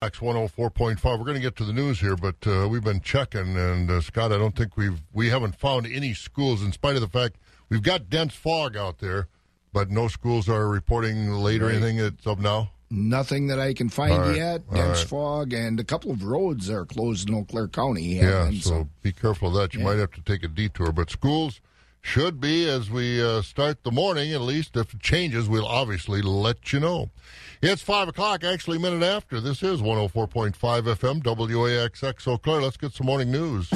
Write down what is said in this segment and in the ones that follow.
X 104.5. We're going to get to the news here, but uh, we've been checking, and uh, Scott, I don't think we've we haven't found any schools, in spite of the fact we've got dense fog out there, but no schools are reporting late or anything as up now. Nothing that I can find right. yet. Dense right. fog and a couple of roads are closed in Eau Claire County. Yeah, and so be careful of that. You Yeah. might have to take a detour, but schools should be as we uh, start the morning. At least if it changes, we'll obviously let you know. It's five o'clock, actually, a minute after. This is 104.5 FM WAXX Eau Claire. Let's get some morning news.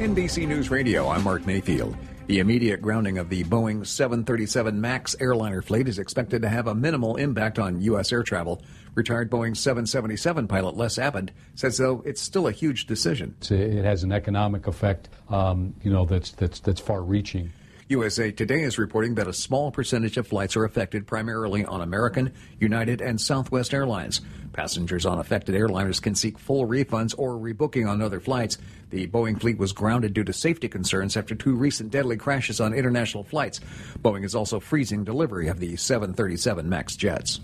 NBC News Radio, I'm Mark Mayfield. The immediate grounding of the Boeing 737 MAX airliner fleet is expected to have a minimal impact on U.S. air travel. Retired Boeing 777 pilot Les Abbott says, though, it's still a huge decision. It has an economic effect, um, you know, that's that's that's far-reaching. USA Today is reporting that a small percentage of flights are affected primarily on American, United, and Southwest Airlines. Passengers on affected airliners can seek full refunds or rebooking on other flights. The Boeing fleet was grounded due to safety concerns after two recent deadly crashes on international flights. Boeing is also freezing delivery of the 737 MAX jets.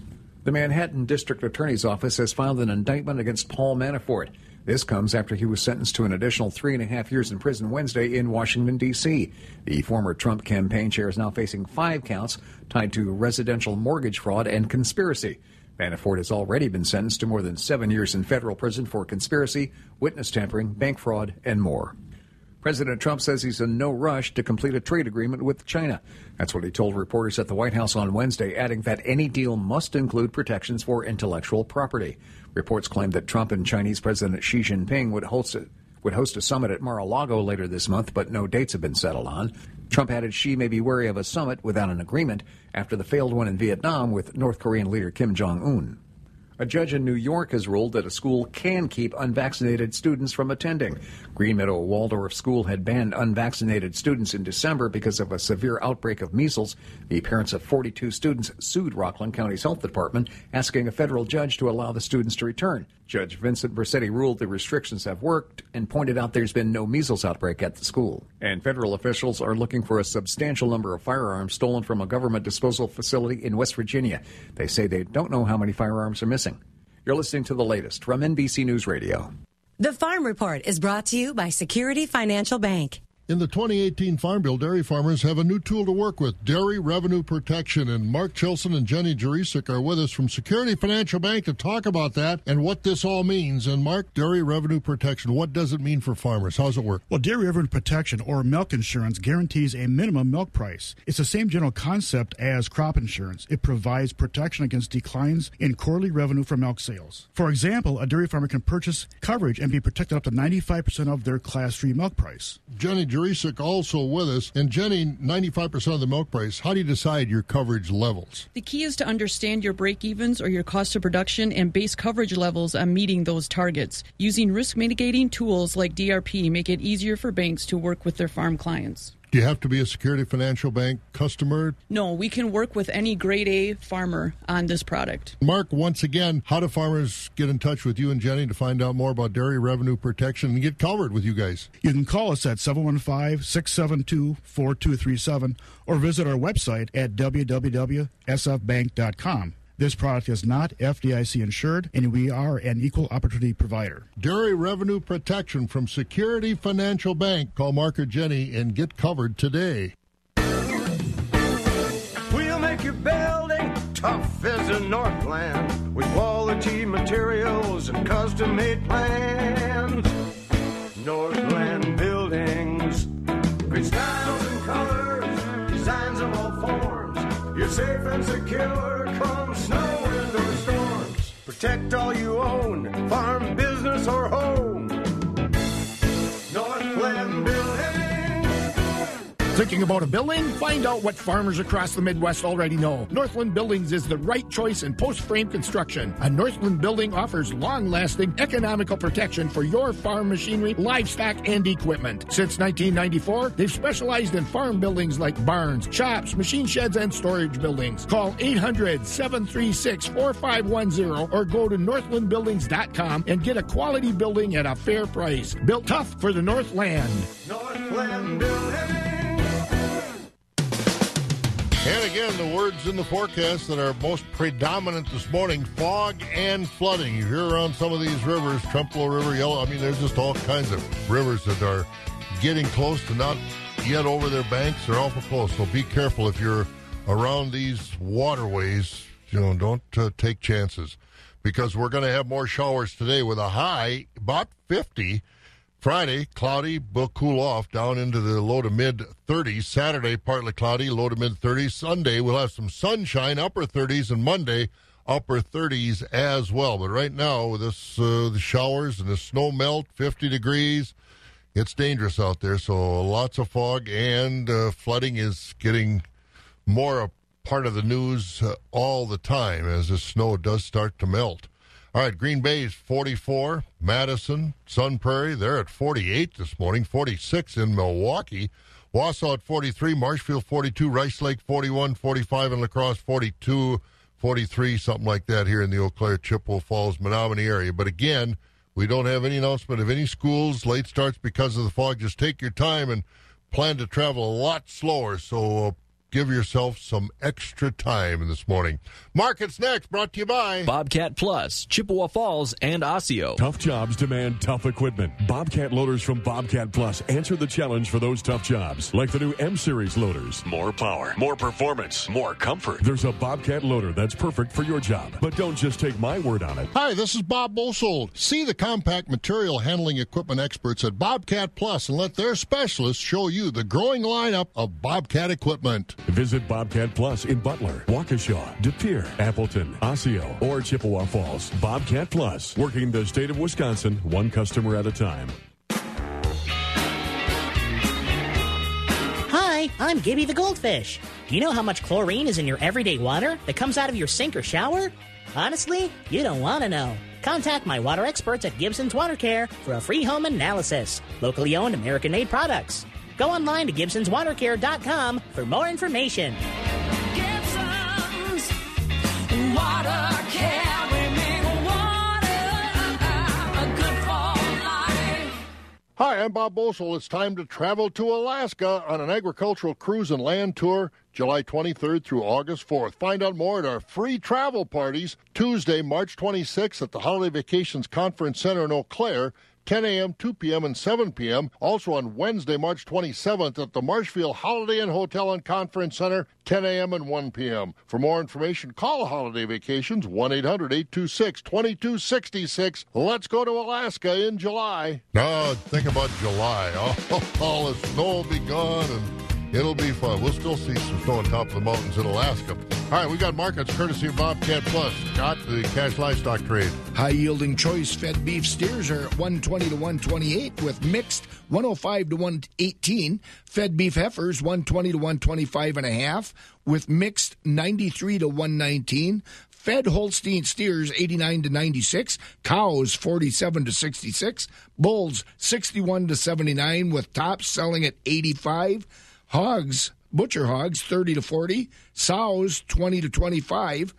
The Manhattan District Attorney's Office has filed an indictment against Paul Manafort. This comes after he was sentenced to an additional three and a half years in prison Wednesday in Washington, D.C. The former Trump campaign chair is now facing five counts tied to residential mortgage fraud and conspiracy. Manafort has already been sentenced to more than seven years in federal prison for conspiracy, witness tampering, bank fraud, and more. President Trump says he's in no rush to complete a trade agreement with China. That's what he told reporters at the White House on Wednesday, adding that any deal must include protections for intellectual property. Reports claim that Trump and Chinese President Xi Jinping would host a, would host a summit at Mar-a-Lago later this month, but no dates have been settled on. Trump added Xi may be wary of a summit without an agreement after the failed one in Vietnam with North Korean leader Kim Jong-un. A judge in New York has ruled that a school can keep unvaccinated students from attending. Green Meadow Waldorf School had banned unvaccinated students in December because of a severe outbreak of measles. The parents of 42 students sued Rockland County's health department, asking a federal judge to allow the students to return. Judge Vincent Briccetti ruled the restrictions have worked and pointed out there's been no measles outbreak at the school. And federal officials are looking for a substantial number of firearms stolen from a government disposal facility in West Virginia. They say they don't know how many firearms are missing. You're listening to the latest from NBC News Radio. The Farm Report is brought to you by Security Financial Bank. In the 2018 Farm Bill, dairy farmers have a new tool to work with dairy revenue protection. And Mark Chilson and Jenny Jurisic are with us from Security Financial Bank to talk about that and what this all means. And Mark, dairy revenue protection, what does it mean for farmers? How does it work? Well, dairy revenue protection or milk insurance guarantees a minimum milk price. It's the same general concept as crop insurance. It provides protection against declines in quarterly revenue from milk sales. For example, a dairy farmer can purchase coverage and be protected up to 95% of their class 3 milk price. Jenny Jurisic also with us. And Jenny, 95% of the milk price. How do you decide your coverage levels? The key is to understand your break evens or your cost of production and base coverage levels on meeting those targets. Using risk mitigating tools like DRP make it easier for banks to work with their farm clients. Do you have to be a Security Financial Bank customer? No, we can work with any grade A farmer on this product. Mark, once again, how do farmers get in touch with you and Jenny to find out more about dairy revenue protection and get covered with you guys? You can call us at 715 672 4237 or visit our website at www.sfbank.com. This product is not FDIC insured, and we are an equal opportunity provider. Dairy revenue protection from Security Financial Bank. Call Mark or Jenny and get covered today. We'll make your building tough as a Northland with quality materials and custom made plans. Northland Buildings, great styles safe and secure come snow and or storms. Protect all you own, farm, business, or home. Thinking about a building? Find out what farmers across the Midwest already know. Northland Buildings is the right choice in post frame construction. A Northland building offers long lasting, economical protection for your farm machinery, livestock, and equipment. Since 1994, they've specialized in farm buildings like barns, shops, machine sheds, and storage buildings. Call 800 736 4510 or go to northlandbuildings.com and get a quality building at a fair price. Built tough for the Northland. Northland Buildings. And again, the words in the forecast that are most predominant this morning fog and flooding. You hear around some of these rivers, Trempealeau River, Yellow. I mean, there's just all kinds of rivers that are getting close to not yet over their banks. They're awful close. So be careful if you're around these waterways. You know, don't uh, take chances because we're going to have more showers today with a high about 50. Friday, cloudy, will cool off down into the low to mid 30s. Saturday, partly cloudy, low to mid 30s. Sunday, we'll have some sunshine, upper 30s, and Monday, upper 30s as well. But right now, with this uh, the showers and the snow melt, 50 degrees, it's dangerous out there. So lots of fog and uh, flooding is getting more a part of the news uh, all the time as the snow does start to melt. All right, Green Bay is 44. Madison, Sun Prairie, they're at 48 this morning, 46 in Milwaukee. Wausau at 43, Marshfield 42, Rice Lake 41, 45 in La Crosse 42, 43, something like that here in the Eau Claire, Chippewa Falls, Menomonie area. But again, we don't have any announcement of any schools, late starts because of the fog. Just take your time and plan to travel a lot slower. So uh, give yourself some extra time this morning. Markets next, brought to you by Bobcat Plus, Chippewa Falls, and Osseo. Tough jobs demand tough equipment. Bobcat loaders from Bobcat Plus answer the challenge for those tough jobs, like the new M Series loaders. More power, more performance, more comfort. There's a Bobcat loader that's perfect for your job. But don't just take my word on it. Hi, this is Bob Bosold. See the compact material handling equipment experts at Bobcat Plus and let their specialists show you the growing lineup of Bobcat equipment. Visit Bobcat Plus in Butler, Waukesha, De Pere, Appleton, Osseo, or Chippewa Falls. Bobcat Plus, working the state of Wisconsin one customer at a time. Hi, I'm Gibby the Goldfish. Do you know how much chlorine is in your everyday water that comes out of your sink or shower? Honestly, you don't want to know. Contact my water experts at Gibson's Water Care for a free home analysis. Locally owned American made products. Go online to Gibson'sWaterCare.com for more information. Gibson's Water Care. We make water good for life. Hi, I'm Bob Bosold. It's time to travel to Alaska on an agricultural cruise and land tour July 23rd through August 4th. Find out more at our free travel parties Tuesday, March 26th at the Holiday Vacations Conference Center in Eau Claire. 10 a.m., 2 p.m., and 7 p.m. Also on Wednesday, March 27th at the Marshfield Holiday Inn Hotel and Conference Center, 10 a.m. and 1 p.m. For more information, call Holiday Vacations 1 800 826 2266. Let's go to Alaska in July. Now, think about July. Oh, all the snow will be gone and it'll be fun. We'll still see some snow on top of the mountains in Alaska. All right, we got markets courtesy of Bobcat Plus. Got the cash livestock trade. High yielding choice fed beef steers are at 120 to 128 with mixed 105 to 118. Fed beef heifers 120 to 125 and a half with mixed 93 to 119. Fed Holstein steers 89 to 96, cows 47 to 66, bulls 61 to 79 with tops selling at 85, hogs butcher hogs 30 to 40, sows 20 to 25,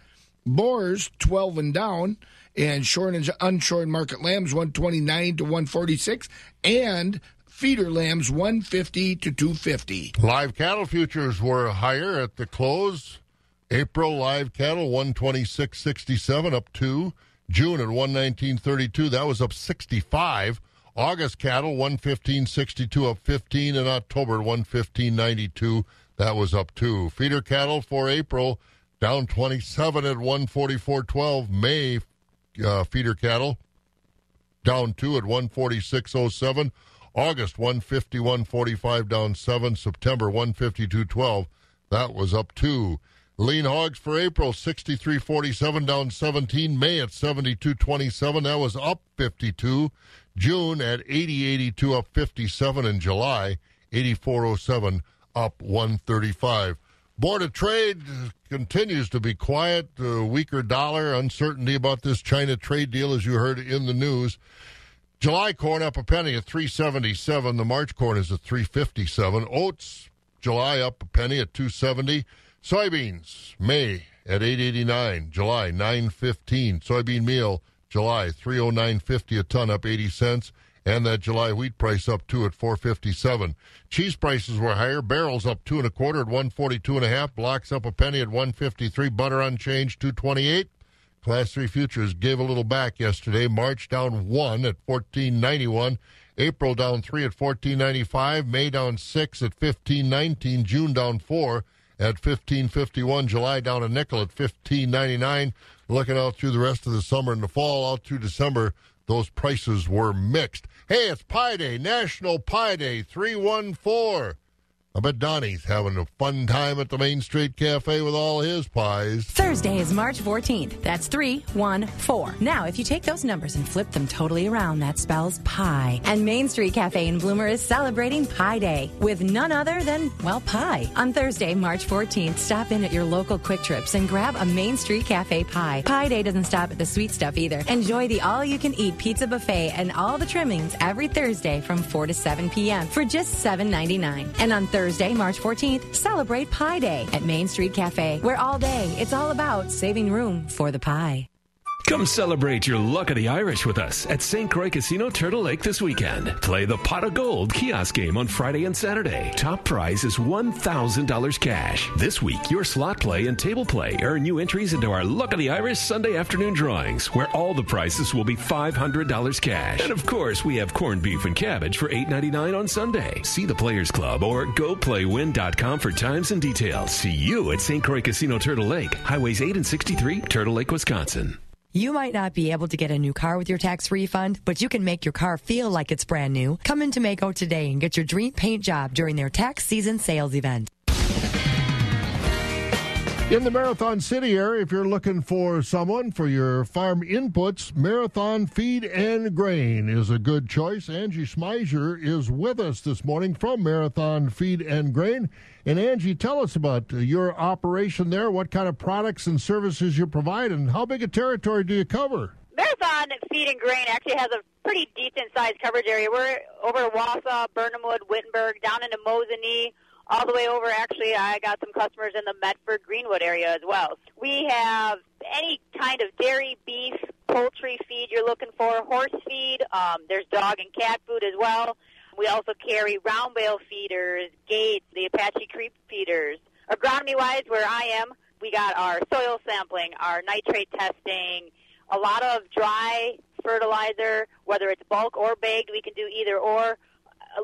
boars 12 and down, and short and unshorn market lambs 129 to 146, and feeder lambs 150 to 250. Live cattle futures were higher at the close. April live cattle 126.67 up 2. June at 119.32 that was up 65. August cattle 115.62 up 15 in October 115.92 that was up 2. Feeder cattle for April down 27 at 144.12. May uh, feeder cattle down 2 at 146.07. August 151.45 down 7. September 152.12 that was up 2. Lean hogs for April 63.47 down 17. May at 72.27 that was up 52. June at 80.82 up 57 in July 84.07 up 135. Board of Trade continues to be quiet. Weaker dollar, uncertainty about this China trade deal, as you heard in the news. July corn up a penny at 377. The March corn is at 357. Oats, July up a penny at 270. Soybeans, May at 889. July 915. Soybean meal, July 309.50 a ton, up 80 cents. and that July wheat price up two at 457. Cheese prices were higher. Barrels up two and a quarter at 142 and a half. Blocks up a penny at 153. Butter unchanged 228. Class three futures gave a little back yesterday. March down one at 1491. April down three at 1495. May down six at 1519. June down four at 1551. July down a nickel at 1599. Looking out through the rest of the summer and the fall, out through December, those prices were mixed. Hey, it's Pie Day, National Pie Day 314. I bet Donnie's having a fun time at the Main Street Cafe with all his pies. Thursday is March 14th. That's 314. Now, if you take those numbers and flip them totally around, that spells pie. And Main Street Cafe in Bloomer is celebrating Pie Day with none other than, well, pie. On Thursday, March 14th, stop in at your local Kwik Trips and grab a Main Street Cafe pie. Pie Day doesn't stop at the sweet stuff either. Enjoy the all you can eat pizza buffet and all the trimmings every Thursday from 4 to 7 p.m. for just $7.99. And on Thursday, March 14th, celebrate Pie Day at Main Street Cafe, where all day it's all about saving room for the pie. Come celebrate your luck of the Irish with us at St. Croix Casino Turtle Lake this weekend. Play the Pot of Gold kiosk game on Friday and Saturday. Top prize is $1,000 cash. This week, your slot play and table play earn you entries into our Luck of the Irish Sunday afternoon drawings, where all the prizes will be $500 cash. And of course, we have corned beef and cabbage for $8.99 on Sunday. See the Players Club or goplaywin.com for times and details. See you at St. Croix Casino Turtle Lake, Highways 8 and 63, Turtle Lake, Wisconsin. You might not be able to get a new car with your tax refund, but you can make your car feel like it's brand new. Come into Maaco today and get your dream paint job during their tax season sales event. In the Marathon City area, if you're looking for someone for your farm inputs, Marathon Feed and Grain is a good choice. Angie Smyser is with us this morning from Marathon Feed and Grain. And Angie, tell us about your operation there, what kind of products and services you provide, and how big a territory do you cover? Marathon Feed and Grain actually has a pretty decent sized coverage area. We're over Wausau, Birnamwood, Wittenberg, down into Mosinee, all the way over. Actually, I got some customers in the Medford, Greenwood area as well. We have any kind of dairy, beef, poultry feed you're looking for, horse feed. Um, there's dog and cat food as well. We also carry round bale feeders, gates, the Apache Creek feeders. Agronomy wise, where I am, we got our soil sampling, our nitrate testing, a lot of dry fertilizer, whether it's bulk or bagged, we can do either or.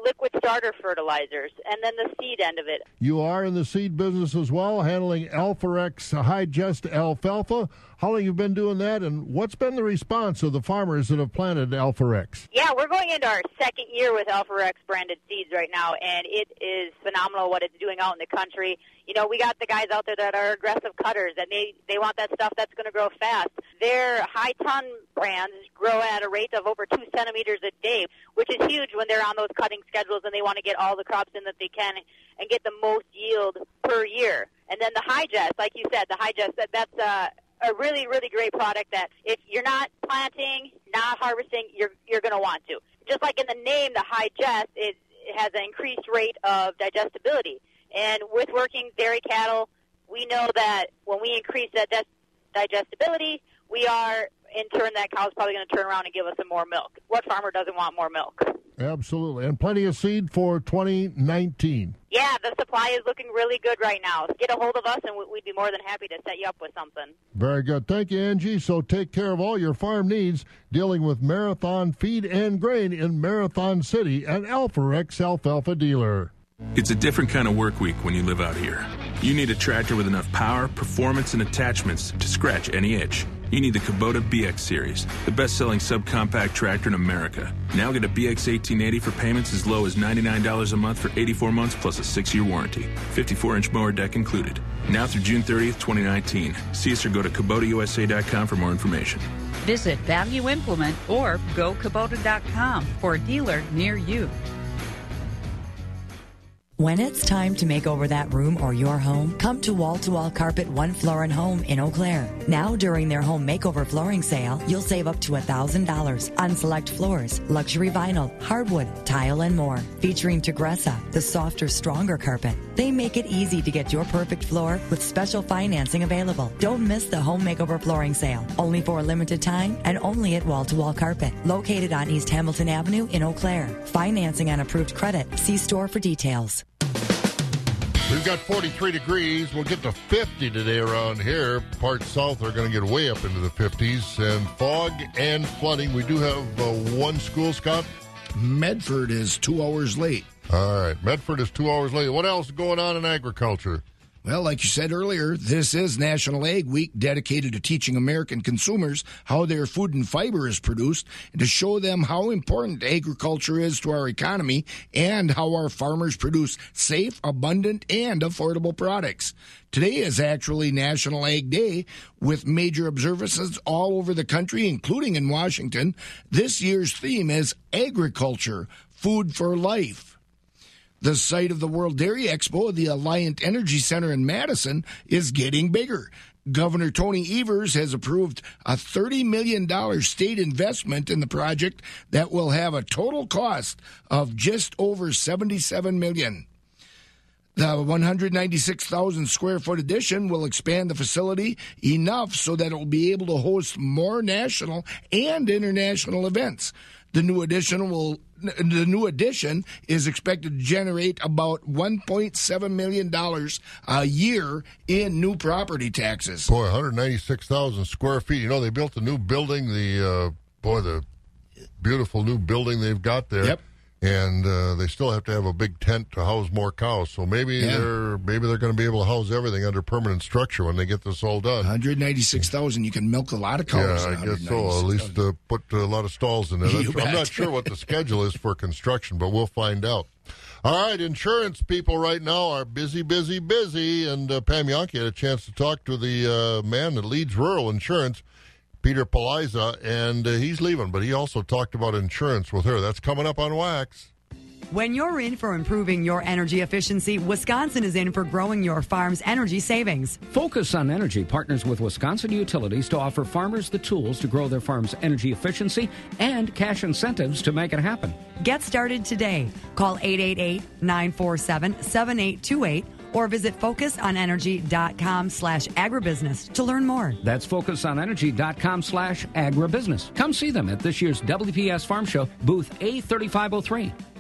Liquid starter fertilizers, and then the seed end of it. You are in the seed business as well, handling Alforex High Just Alfalfa. How long you been doing that, and what's been the response of the farmers that have planted Alforex? Yeah, we're going into our second year with Alforex branded seeds right now, and it is phenomenal what it's doing out in the country. You know, we got the guys out there that are aggressive cutters, and they they want that stuff that's going to grow fast. Their high ton brands grow at a rate of over two centimeters a day, which is huge when they're on those cutting schedules and they want to get all the crops in that they can and get the most yield per year. And then the Hi-Gest, like you said, the Hi-Gest that that's uh, a really really great product that if you're not planting, not harvesting, you're you're going to want to. Just like in the name, the high jest, it, it has an increased rate of digestibility. And with working dairy cattle, we know that when we increase that dis- digestibility, we are in turn that cow's probably going to turn around and give us some more milk. What farmer doesn't want more milk? Absolutely. And plenty of seed for 2019. Yeah, the supply is looking really good right now. Get a hold of us, and we- we'd be more than happy to set you up with something. Very good. Thank you, Angie. So take care of all your farm needs dealing with Marathon Feed and Grain in Marathon City, an Alforex alfalfa dealer. It's a different kind of work week when you live out here. You need a tractor with enough power, performance, and attachments to scratch any itch. You need the Kubota BX Series, the best selling subcompact tractor in America. Now get a BX 1880 for payments as low as $99 a month for 84 months plus a 6 year warranty. 54 inch mower deck included. Now through June 30th, 2019. See us or go to KubotaUSA.com for more information. Visit Value Implement or gokubota.com for a dealer near you. When it's time to make over that room or your home, come to Wall to Wall Carpet One Floor and Home in Eau Claire. Now, during their home makeover flooring sale, you'll save up to $1,000 on select floors, luxury vinyl, hardwood, tile, and more. Featuring Tigressa, the softer, stronger carpet. They make it easy to get your perfect floor with special financing available. Don't miss the home makeover flooring sale. Only for a limited time and only at Wall to Wall Carpet. Located on East Hamilton Avenue in Eau Claire. Financing on approved credit. See store for details. We've got 43 degrees. We'll get to 50 today around here. Parts south are going to get way up into the 50s. And fog and flooding. We do have uh, one school, Scott. Medford is two hours late. All right. Medford is two hours late. What else is going on in agriculture? Well, like you said earlier, this is National Ag Week dedicated to teaching American consumers how their food and fiber is produced and to show them how important agriculture is to our economy and how our farmers produce safe, abundant, and affordable products. Today is actually National Ag Day with major observances all over the country, including in Washington. This year's theme is agriculture, food for life. The site of the World Dairy Expo, the Alliant Energy Center in Madison, is getting bigger. Governor Tony Evers has approved a $30 million state investment in the project that will have a total cost of just over 77 million. The 196,000 square foot addition will expand the facility enough so that it will be able to host more national and international events. The new addition will the new addition is expected to generate about 1.7 million dollars a year in new property taxes. Boy, 196,000 square feet. You know, they built a new building. The uh, boy, the beautiful new building they've got there. Yep. And uh, they still have to have a big tent to house more cows. So maybe Yeah. they're maybe they're going to be able to house everything under permanent structure when they get this all done. 196,000. You can milk a lot of cows. Yeah, I guess so. At least uh, put a lot of stalls in there. I'm not sure what the schedule is for construction, but we'll find out. All right, insurance people right now are busy, busy, busy. And uh, Pam Jahnke had a chance to talk to the uh, man that leads rural insurance, Peter Politsch, and uh, he's leaving, but he also talked about insurance with her. That's coming up on WAXX. When you're in for improving your energy efficiency, Wisconsin is in for growing your farm's energy savings. Focus on Energy partners with Wisconsin Utilities to offer farmers the tools to grow their farm's energy efficiency and cash incentives to make it happen. Get started today. Call 888 947 7828 or visit focusonenergy.com slash agribusiness to learn more. That's focusonenergy.com slash agribusiness. Come see them at this year's WPS Farm Show, booth A3503.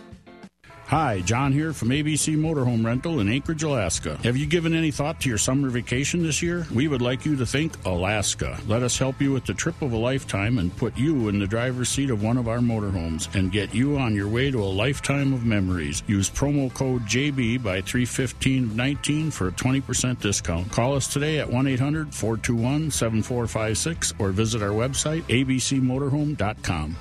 Hi, John here from ABC Motorhome Rental in Anchorage, Alaska. Have you given any thought to your summer vacation this year? We would like you to think Alaska. Let us help you with the trip of a lifetime and put you in the driver's seat of one of our motorhomes and get you on your way to a lifetime of memories. Use promo code JB by 31519 for a 20% discount. Call us today at 1 800 421 7456 or visit our website abcmotorhome.com.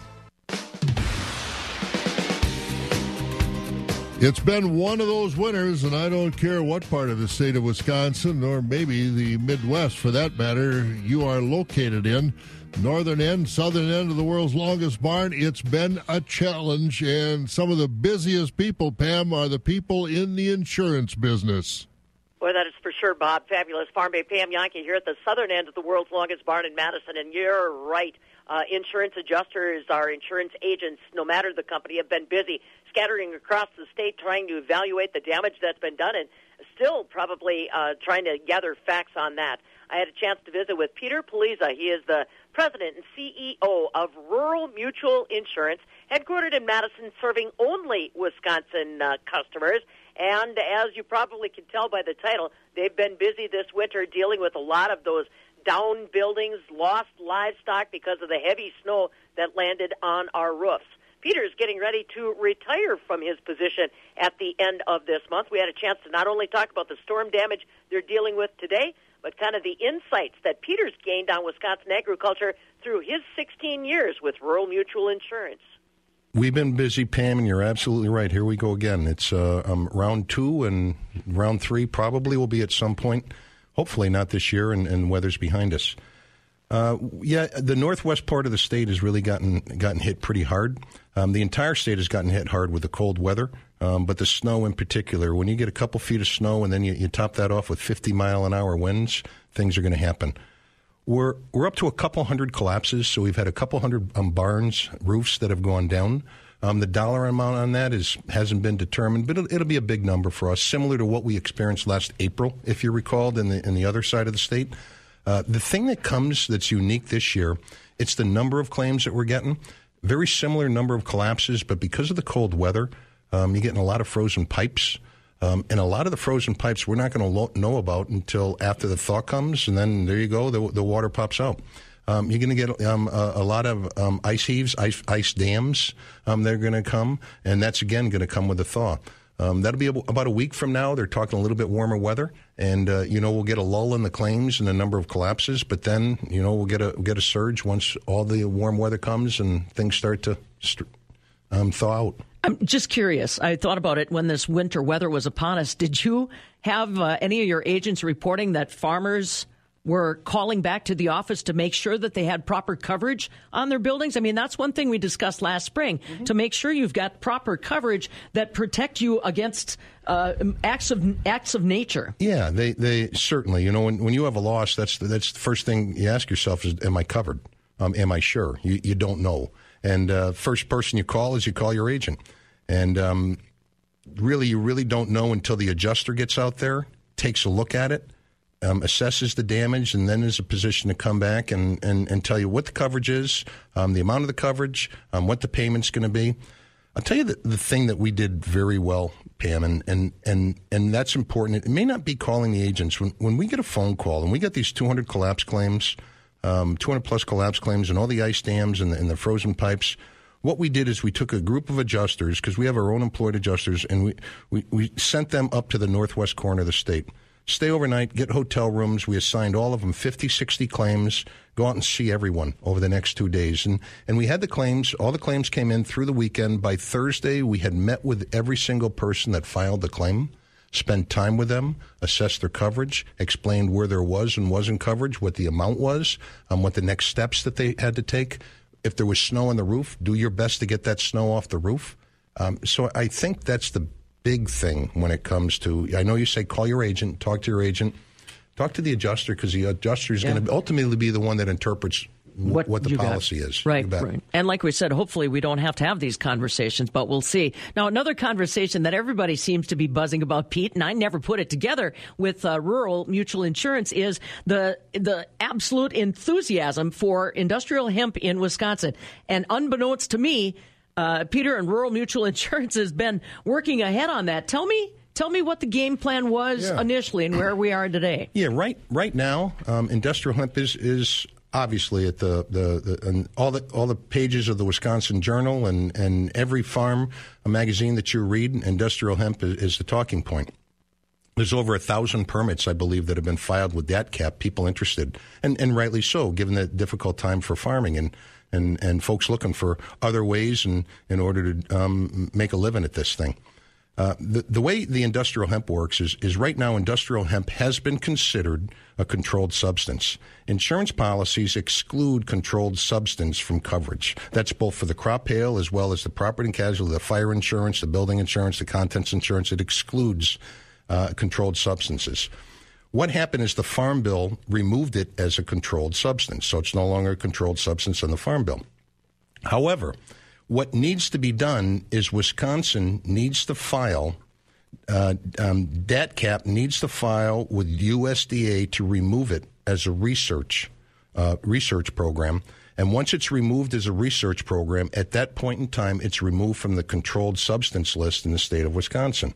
It's been one of those winters, and I don't care what part of the state of Wisconsin, or maybe the Midwest for that matter, you are located in. Northern end, southern end of the world's longest barn. It's been a challenge, and some of the busiest people, Pam, are the people in the insurance business. Boy, that is for sure, Bob. Fabulous. Farm Babe Pam Jahnke here at the southern end of the world's longest barn in Madison, and you're right. Uh, insurance adjusters, our insurance agents, no matter the company, have been busy scattering across the state trying to evaluate the damage that's been done and still probably uh, trying to gather facts on that. I had a chance to visit with Peter Politsch. He is the president and CEO of Rural Mutual Insurance, headquartered in Madison, serving only Wisconsin uh, customers. And as you probably can tell by the title, they've been busy this winter dealing with a lot of those down buildings, lost livestock because of the heavy snow that landed on our roofs. Peter is getting ready to retire from his position at the end of this month. We had a chance to not only talk about the storm damage they're dealing with today, but kind of the insights that Peter's gained on Wisconsin agriculture through his 16 years with Rural Mutual Insurance. We've been busy, Pam, and you're absolutely right. Here we go again. It's uh, um, round two, and round three probably will be at some point. Hopefully not this year, and, and weather's behind us. Uh, yeah, the northwest part of the state has really gotten gotten hit pretty hard. Um, the entire state has gotten hit hard with the cold weather, um, but the snow in particular. When you get a couple feet of snow and then you, you top that off with 50 mile an hour winds, things are going to happen. We're we're up to a couple hundred collapses, so we've had a couple hundred um, barns, roofs that have gone down. Um, the dollar amount on that is hasn't been determined, but it'll, it'll be a big number for us, similar to what we experienced last April, if you recalled, in the in the other side of the state. Uh, the thing that comes that's unique this year, it's the number of claims that we're getting. Very similar number of collapses, but because of the cold weather, um, you're getting a lot of frozen pipes. Um, and a lot of the frozen pipes we're not going to lo- know about until after the thaw comes, and then there you go, the, the water pops out. Um, you're going to get um, a, a, lot of um, ice heaves, ice, ice dams. Um, they're going to come, and that's again going to come with a thaw. Um, that'll be about a week from now. They're talking a little bit warmer weather, and uh, you know we'll get a lull in the claims and the number of collapses. But then you know we'll get a we'll get a surge once all the warm weather comes and things start to st- um, thaw out. I'm just curious. I thought about it when this winter weather was upon us. Did you have uh, any of your agents reporting that farmers were calling back to the office to make sure that they had proper coverage on their buildings? I mean, that's one thing we discussed last spring mm-hmm. to make sure you've got proper coverage that protect you against uh, acts of acts of nature. Yeah, they they certainly. You know, when when you have a loss, that's the, that's the first thing you ask yourself is, "Am I covered? Um, am I sure?" You you don't know. And uh, first person you call is you call your agent. And um, really, you really don't know until the adjuster gets out there, takes a look at it, um, assesses the damage, and then is a position to come back and, and, and tell you what the coverage is, um, the amount of the coverage, um, what the payment's going to be. I'll tell you the, the thing that we did very well, Pam, and, and, and, and that's important. It may not be calling the agents. When, when we get a phone call and we get these 200 collapse claims – um, 200 plus collapse claims and all the ice dams and the, and the frozen pipes. What we did is we took a group of adjusters because we have our own employed adjusters and we, we, we sent them up to the northwest corner of the state. Stay overnight, get hotel rooms. We assigned all of them 50, 60 claims. Go out and see everyone over the next two days. And, and we had the claims, all the claims came in through the weekend. By Thursday, we had met with every single person that filed the claim spent time with them, assessed their coverage, explained where there was and wasn't coverage, what the amount was, um, what the next steps that they had to take. If there was snow on the roof, do your best to get that snow off the roof. Um, so I think that's the big thing when it comes to. I know you say call your agent, talk to your agent, talk to the adjuster because the adjuster is yeah. going to ultimately be the one that interprets what, what the policy got. is. Right, right. And like we said, hopefully we don't have to have these conversations, but we'll see. Now, another conversation that everybody seems to be buzzing about, Pete, and I never put it together with uh, rural mutual insurance, is the the absolute enthusiasm for industrial hemp in Wisconsin. And unbeknownst to me, uh, Peter and Rural Mutual Insurance has been working ahead on that. Tell me Tell me what the game plan was yeah. initially and where we are today. Yeah, right. Right now, um, industrial hemp is is obviously at the, the, the and all the all the pages of the Wisconsin Journal and, and every farm magazine that you read, industrial hemp is, is the talking point. There's over a thousand permits, I believe, that have been filed with that cap. People interested, and and rightly so, given the difficult time for farming and and and folks looking for other ways and in order to um, make a living at this thing. Uh, the, the way the industrial hemp works is, is right now industrial hemp has been considered a controlled substance. Insurance policies exclude controlled substance from coverage. That's both for the crop hail as well as the property and casualty, the fire insurance, the building insurance, the contents insurance. It excludes uh, controlled substances. What happened is the Farm Bill removed it as a controlled substance, so it's no longer a controlled substance in the Farm Bill. However, what needs to be done is Wisconsin needs to file, uh, um, DATCP needs to file with USDA to remove it as a research uh, research program. And once it's removed as a research program, at that point in time, it's removed from the controlled substance list in the state of Wisconsin.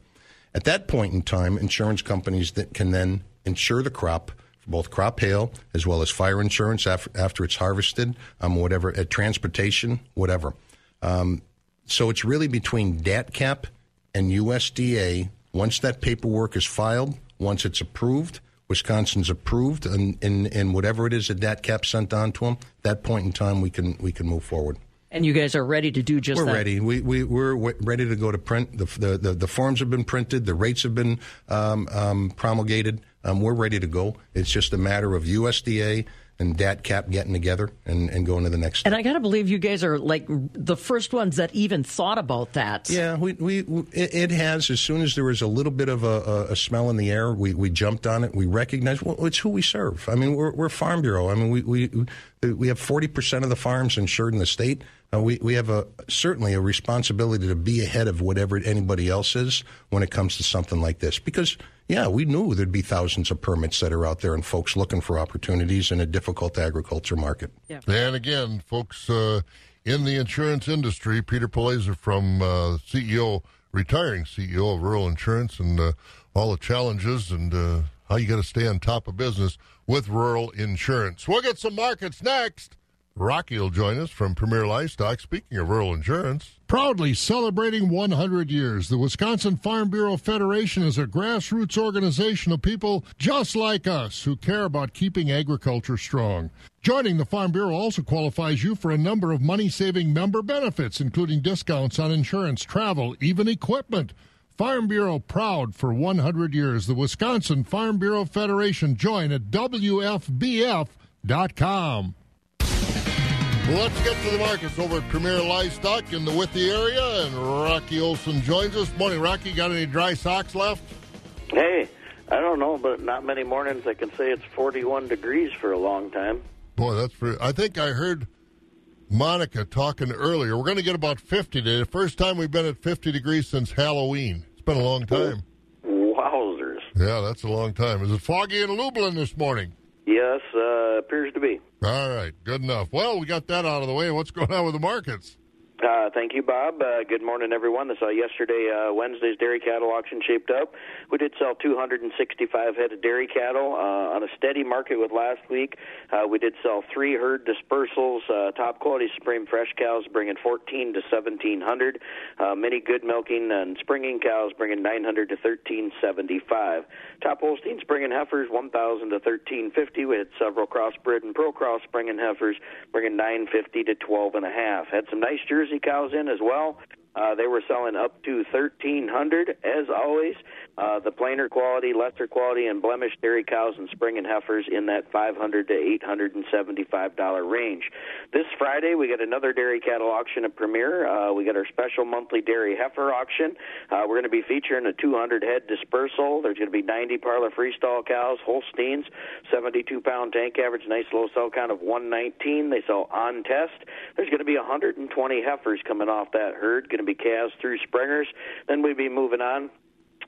At that point in time, insurance companies that can then insure the crop for both crop hail as well as fire insurance after, after it's harvested, um, whatever, at transportation, whatever. Um, so it's really between DATCP and USDA. Once that paperwork is filed, once it's approved, Wisconsin's approved, and, and, and whatever it is that DATCP sent on to them, that point in time we can we can move forward. And you guys are ready to do just we're that. We're ready. We, we, we're ready to go to print. The, the, the, the forms have been printed. The rates have been um, um, promulgated. Um, we're ready to go. It's just a matter of USDA and DATCP getting together and, and going to the next. And I got to believe you guys are like the first ones that even thought about that. Yeah, we, we, it, has. As soon as there was a little bit of a, a, smell in the air, we, we jumped on it. We recognized well, it's who we serve. I mean, we're, we're Farm Bureau. I mean, we we we have forty percent of the farms insured in the state. Uh, we we have a certainly a responsibility to be ahead of whatever anybody else is when it comes to something like this because yeah, we knew there'd be thousands of permits that are out there and folks looking for opportunities in a difficult agriculture market. Yeah. And again, folks uh, in the insurance industry, Peter Politsch from uh, CEO, retiring CEO of Rural Insurance, and uh, all the challenges and uh, how you got to stay on top of business with rural insurance. We'll get some markets next. Rocky will join us from Premier Livestock. Speaking of rural insurance, proudly celebrating 100 years, the Wisconsin Farm Bureau Federation is a grassroots organization of people just like us who care about keeping agriculture strong. Joining the Farm Bureau also qualifies you for a number of money saving member benefits, including discounts on insurance, travel, even equipment. Farm Bureau proud for 100 years. The Wisconsin Farm Bureau Federation. Join at WFBF.com. Let's get to the markets over at Premier Livestock in the Withee area, and Rocky Olson joins us. Morning, Rocky. Got any dry socks left? Hey, I don't know, but not many mornings I can say it's 41 degrees for a long time. Boy, that's for. I think I heard Monica talking earlier. We're going to get about 50 today. The first time we've been at 50 degrees since Halloween. It's been a long time. Wowzers. Yeah, that's a long time. Is it foggy in Lublin this morning? Yes, uh, appears to be. All right, good enough. Well, we got that out of the way. What's going on with the markets? Uh, thank you, Bob. Uh, good morning, everyone. This uh, yesterday, uh, Wednesday's dairy cattle auction shaped up. We did sell 265 head of dairy cattle uh, on a steady market with last week. Uh, we did sell three herd dispersals, uh, top quality Supreme fresh cows bringing 14 to 1700, uh, many good milking and springing cows bringing 900 to 1375. Top Holsteins bringing heifers 1000 to 1350. We had several crossbred and pro cross bringing heifers bringing 950 to 12 and a half. Had some nice Jersey Jersey cows in as well. Uh, they were selling up to 1300 as always. Uh, the plainer quality, lesser quality, and blemished dairy cows and spring and heifers in that 500 to 875 dollar range. This Friday we got another dairy cattle auction at Premier. Uh, we got our special monthly dairy heifer auction. Uh, we're going to be featuring a 200 head dispersal. There's going to be 90 parlor freestall cows, Holsteins, 72 pound tank average, nice low cell count of 119. They sell on test. There's going to be 120 heifers coming off that herd. Going to be calves through springers. Then we'd be moving on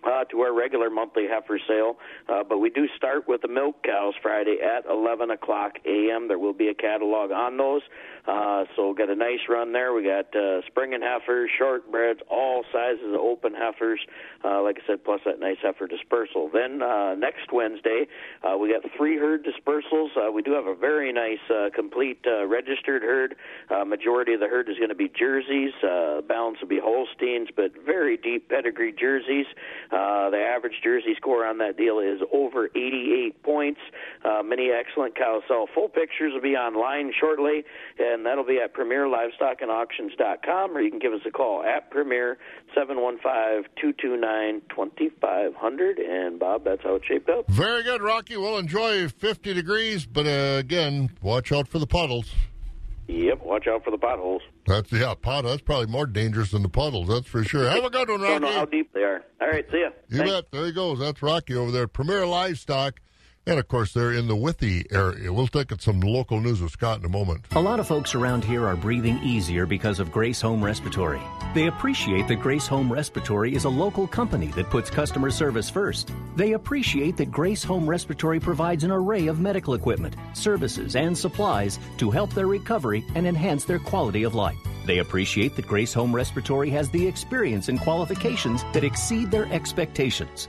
uh, to our regular monthly heifer sale. Uh, but we do start with the milk cows Friday at 11 o'clock a.m. There will be a catalog on those. Uh, so we'll get a nice run there. We got uh, spring and heifers, shortbreads, all sizes of open heifers. Uh, like I said, plus that nice heifer dispersal. Then uh, next Wednesday, uh, we got three herd dispersals. Uh, we do have a very nice, uh, complete uh, registered herd. Uh, majority of the herd is going to be jerseys. Uh, balance will be Holsteins, but very deep pedigree jerseys. Uh, the average jersey score on that deal is over 88 points. Uh, many excellent cows sell. Full pictures will be online shortly, and that'll be at PremierLivestockAndAuctions.com, or you can give us a call at Premier 715-229-2500. And Bob, that's how it shaped up. Very good, Rocky. We'll enjoy 50 degrees, but uh, again, watch out for the puddles. Yep, watch out for the potholes. That's yeah, pot. That's probably more dangerous than the puddles. That's for sure. Have a good one, Rocky. Don't know how deep they are. All right, see ya. You Thanks. bet. There he goes. That's Rocky over there. Premier Livestock. And of course, they're in the Withee area. We'll take at some local news with Scott in a moment. A lot of folks around here are breathing easier because of Grace Home Respiratory. They appreciate that Grace Home Respiratory is a local company that puts customer service first. They appreciate that Grace Home Respiratory provides an array of medical equipment, services, and supplies to help their recovery and enhance their quality of life. They appreciate that Grace Home Respiratory has the experience and qualifications that exceed their expectations.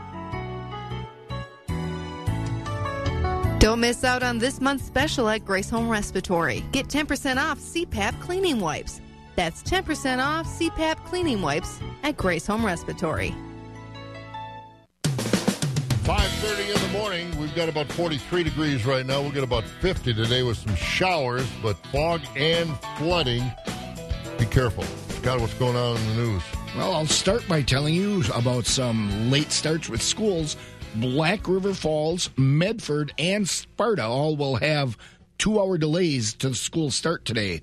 Don't miss out on this month's special at Grace Home Respiratory. Get 10% off CPAP cleaning wipes. That's 10% off CPAP cleaning wipes at Grace Home Respiratory. 5.30 in the morning. We've got about 43 degrees right now. We'll get about 50 today with some showers, but fog and flooding. Be careful. Scott, what's going on in the news? Well, I'll start by telling you about some late starts with schools. Black River Falls, Medford, and Sparta all will have two hour delays to the school start today.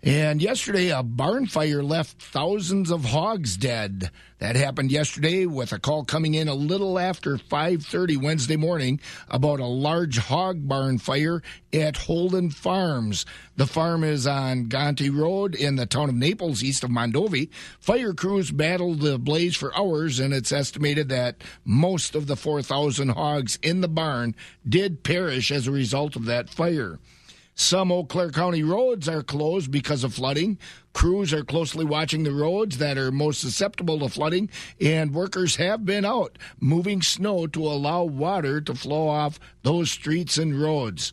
And yesterday, a barn fire left thousands of hogs dead. That happened yesterday with a call coming in a little after 5:30 Wednesday morning about a large hog barn fire at Holden Farms. The farm is on Gonti Road in the town of Naples, east of Mondovi. Fire crews battled the blaze for hours, and it's estimated that most of the 4,000 hogs in the barn did perish as a result of that fire. Some Eau Claire County roads are closed because of flooding. Crews are closely watching the roads that are most susceptible to flooding, and workers have been out moving snow to allow water to flow off those streets and roads.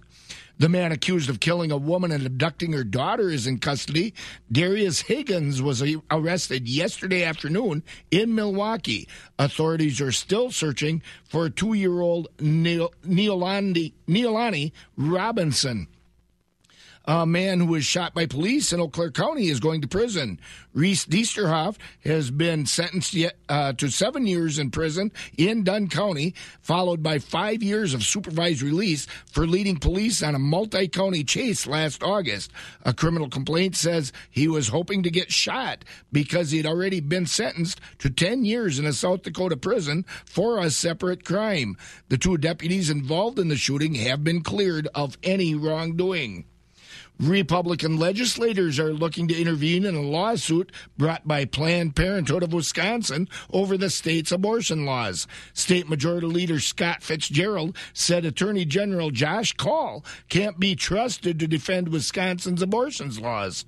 The man accused of killing a woman and abducting her daughter is in custody. Darius Higgins was arrested yesterday afternoon in Milwaukee. Authorities are still searching for two year old Noelani Robinson. A man who was shot by police in Eau Claire County is going to prison. Reese Diesterhoff has been sentenced uh, to seven years in prison in Dunn County, followed by five years of supervised release for leading police on a multi county chase last August. A criminal complaint says he was hoping to get shot because he'd already been sentenced to 10 years in a South Dakota prison for a separate crime. The two deputies involved in the shooting have been cleared of any wrongdoing. Republican legislators are looking to intervene in a lawsuit brought by Planned Parenthood of Wisconsin over the state's abortion laws. State Majority Leader Scott Fitzgerald said Attorney General Josh Kaul can't be trusted to defend Wisconsin's abortion laws.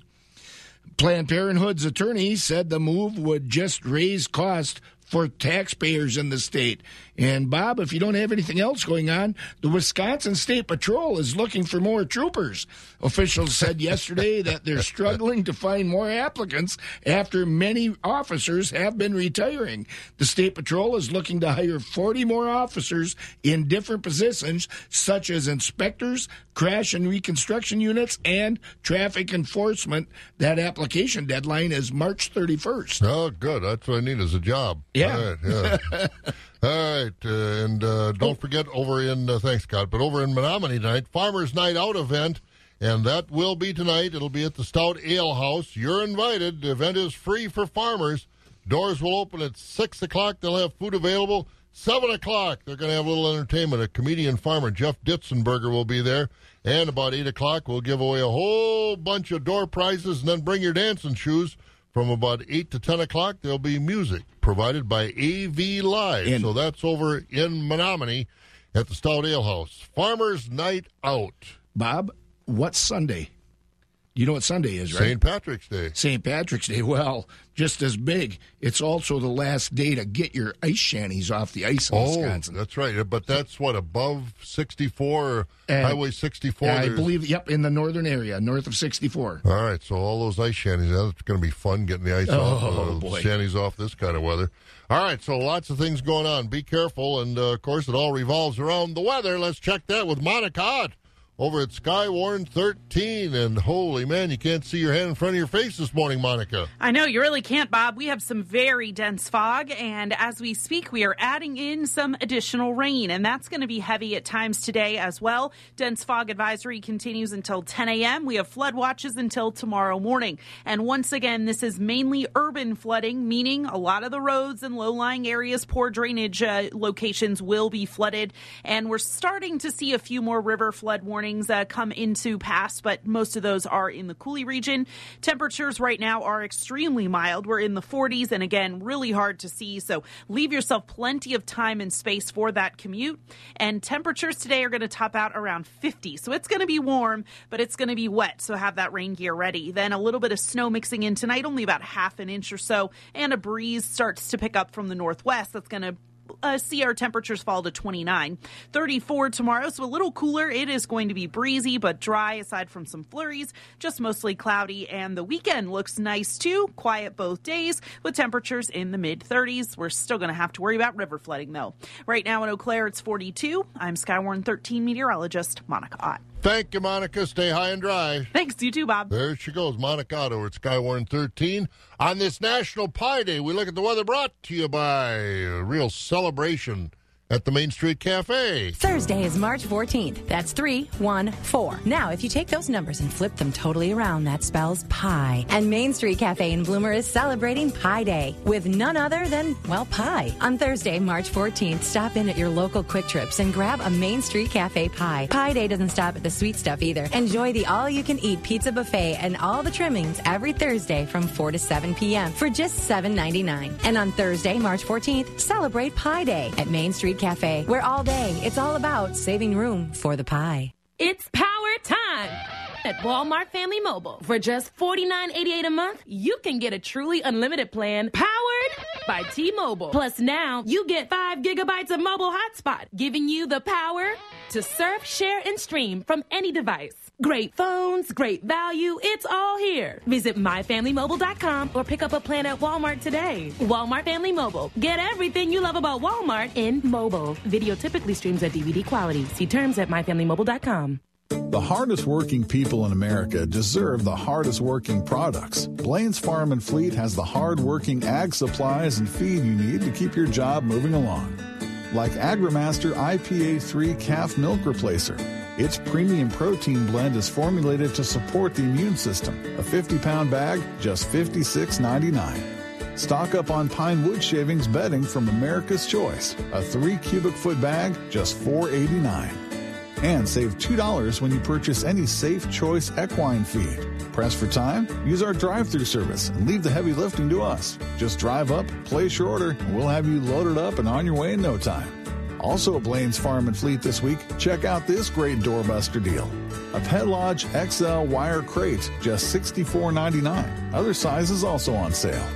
Planned Parenthood's attorney said the move would just raise costs for taxpayers in the state. And Bob, if you don't have anything else going on, the Wisconsin State Patrol is looking for more troopers. Officials said yesterday that they're struggling to find more applicants after many officers have been retiring. The State Patrol is looking to hire 40 more officers in different positions, such as inspectors, crash and reconstruction units, and traffic enforcement. That application deadline is March 31st. Oh, good. That's what I need as a job. Yeah. Right, yeah. All right, uh, and uh, don't forget over in uh, thanks Scott, but over in Menomonie tonight, Farmers Night Out event, and that will be tonight. It'll be at the Stout Ale House. You're invited. The event is free for farmers. Doors will open at six o'clock. They'll have food available. Seven o'clock, they're going to have a little entertainment. A comedian farmer, Jeff Ditzenberger, will be there. And about eight o'clock, we'll give away a whole bunch of door prizes, and then bring your dancing shoes. From about 8 to 10 o'clock, there'll be music provided by AV Live. And- so that's over in Menomonie at the Stout Ale House. Farmers Night Out. Bob, what's Sunday? You know what Sunday is, right? St. Patrick's Day. St. Patrick's Day. Well, just as big, it's also the last day to get your ice shanties off the ice in Oh, Wisconsin. that's right. But that's what, above 64, And- Highway 64? I believe, yep, in the northern area, north of 64. All right, so all those ice shanties, that's going to be fun getting the ice Oh, off, uh, shanties off this kind of weather. All right, so lots of things going on. Be careful, and uh, of course, it all revolves around the weather. Let's check that with Monica Ott over at Skywarn 13. And holy man, you can't see your hand in front of your face this morning, Monica. I know, you really can't, Bob. We have some very dense fog, and as we speak, we are adding in some additional rain, and that's going to be heavy at times today as well. Dense fog advisory continues until 10 a.m. We have flood watches until tomorrow morning. And once again, this is mainly urban flooding, meaning a lot of the roads and low lying areas, poor drainage uh, locations will be flooded. And we're starting to see a few more river flood warnings uh, come into pass, but most of those are in the Coulee region. Temperatures right now are extremely mild. We're in the 40s, and again, really hard to see. So leave yourself plenty of time and space for that commute. And temperatures today are going to top out around 50. So it's going to be warm, but it's going to be wet. So have that rain gear ready. Then a little bit of snow mixing in tonight, only about half an inch or so, and a breeze starts to pick up from the northwest. That's going to uh, see our temperatures fall to 29. 34 tomorrow, so a little cooler. It is going to be breezy but dry aside from some flurries, just mostly cloudy. And the weekend looks nice too, quiet both days with temperatures in the mid 30s. We're still going to have to worry about river flooding though. Right now in Eau Claire, it's 42. I'm Skywarn 13 meteorologist Monica Ott. Thank you, Monica. Stay high and dry. Thanks, you too, Bob. There she goes, Monica Otto at Skywarn 13. On this National Pie Day, we look at the weather brought to you by a real celebration at the Main Street Cafe. Thursday is March 14th. That's 314. Now, if you take those numbers and flip them totally around, that spells pie. And Main Street Cafe in Bloomer is celebrating Pie Day with none other than, well, pie. On Thursday, March 14th, stop in at your local Kwik Trips and grab a Main Street Cafe pie. Pie Day doesn't stop at the sweet stuff either. Enjoy the all you can eat pizza buffet and all the trimmings every Thursday from 4 to 7 p.m. for just $7.99. And on Thursday, March 14th, celebrate Pie Day at Main Street Cafe, where all day it's all about saving room for the pie. It's power time at Walmart Family Mobile. For just $49.88 a month, you can get a truly unlimited plan powered by T-Mobile. Plus now, you get 5 gigabytes of mobile hotspot, giving you the power to surf, share, and stream from any device. Great phones, great value, it's all here. Visit myfamilymobile.com or pick up a plan at Walmart today. Walmart Family Mobile. Get everything you love about Walmart in mobile. Video typically streams at DVD quality. See terms at myfamilymobile.com. The hardest working people in America deserve the hardest working products. Blaine's Farm and Fleet has the hard working ag supplies and feed you need to keep your job moving along. Like AgriMaster IPA 3 calf milk replacer. Its premium protein blend is formulated to support the immune system. A 50 pound bag, just $56.99. Stock up on pine wood shavings bedding from America's Choice. A 3 cubic foot bag, just $4.89. And save $2 when you purchase any Safe Choice equine feed. Press for time? Use our drive through service and leave the heavy lifting to us. Just drive up, place your order, and we'll have you loaded up and on your way in no time. Also Blaine's Farm and Fleet this week, check out this great doorbuster deal. A Pet Lodge XL wire crate, just $64.99. Other sizes also on sale.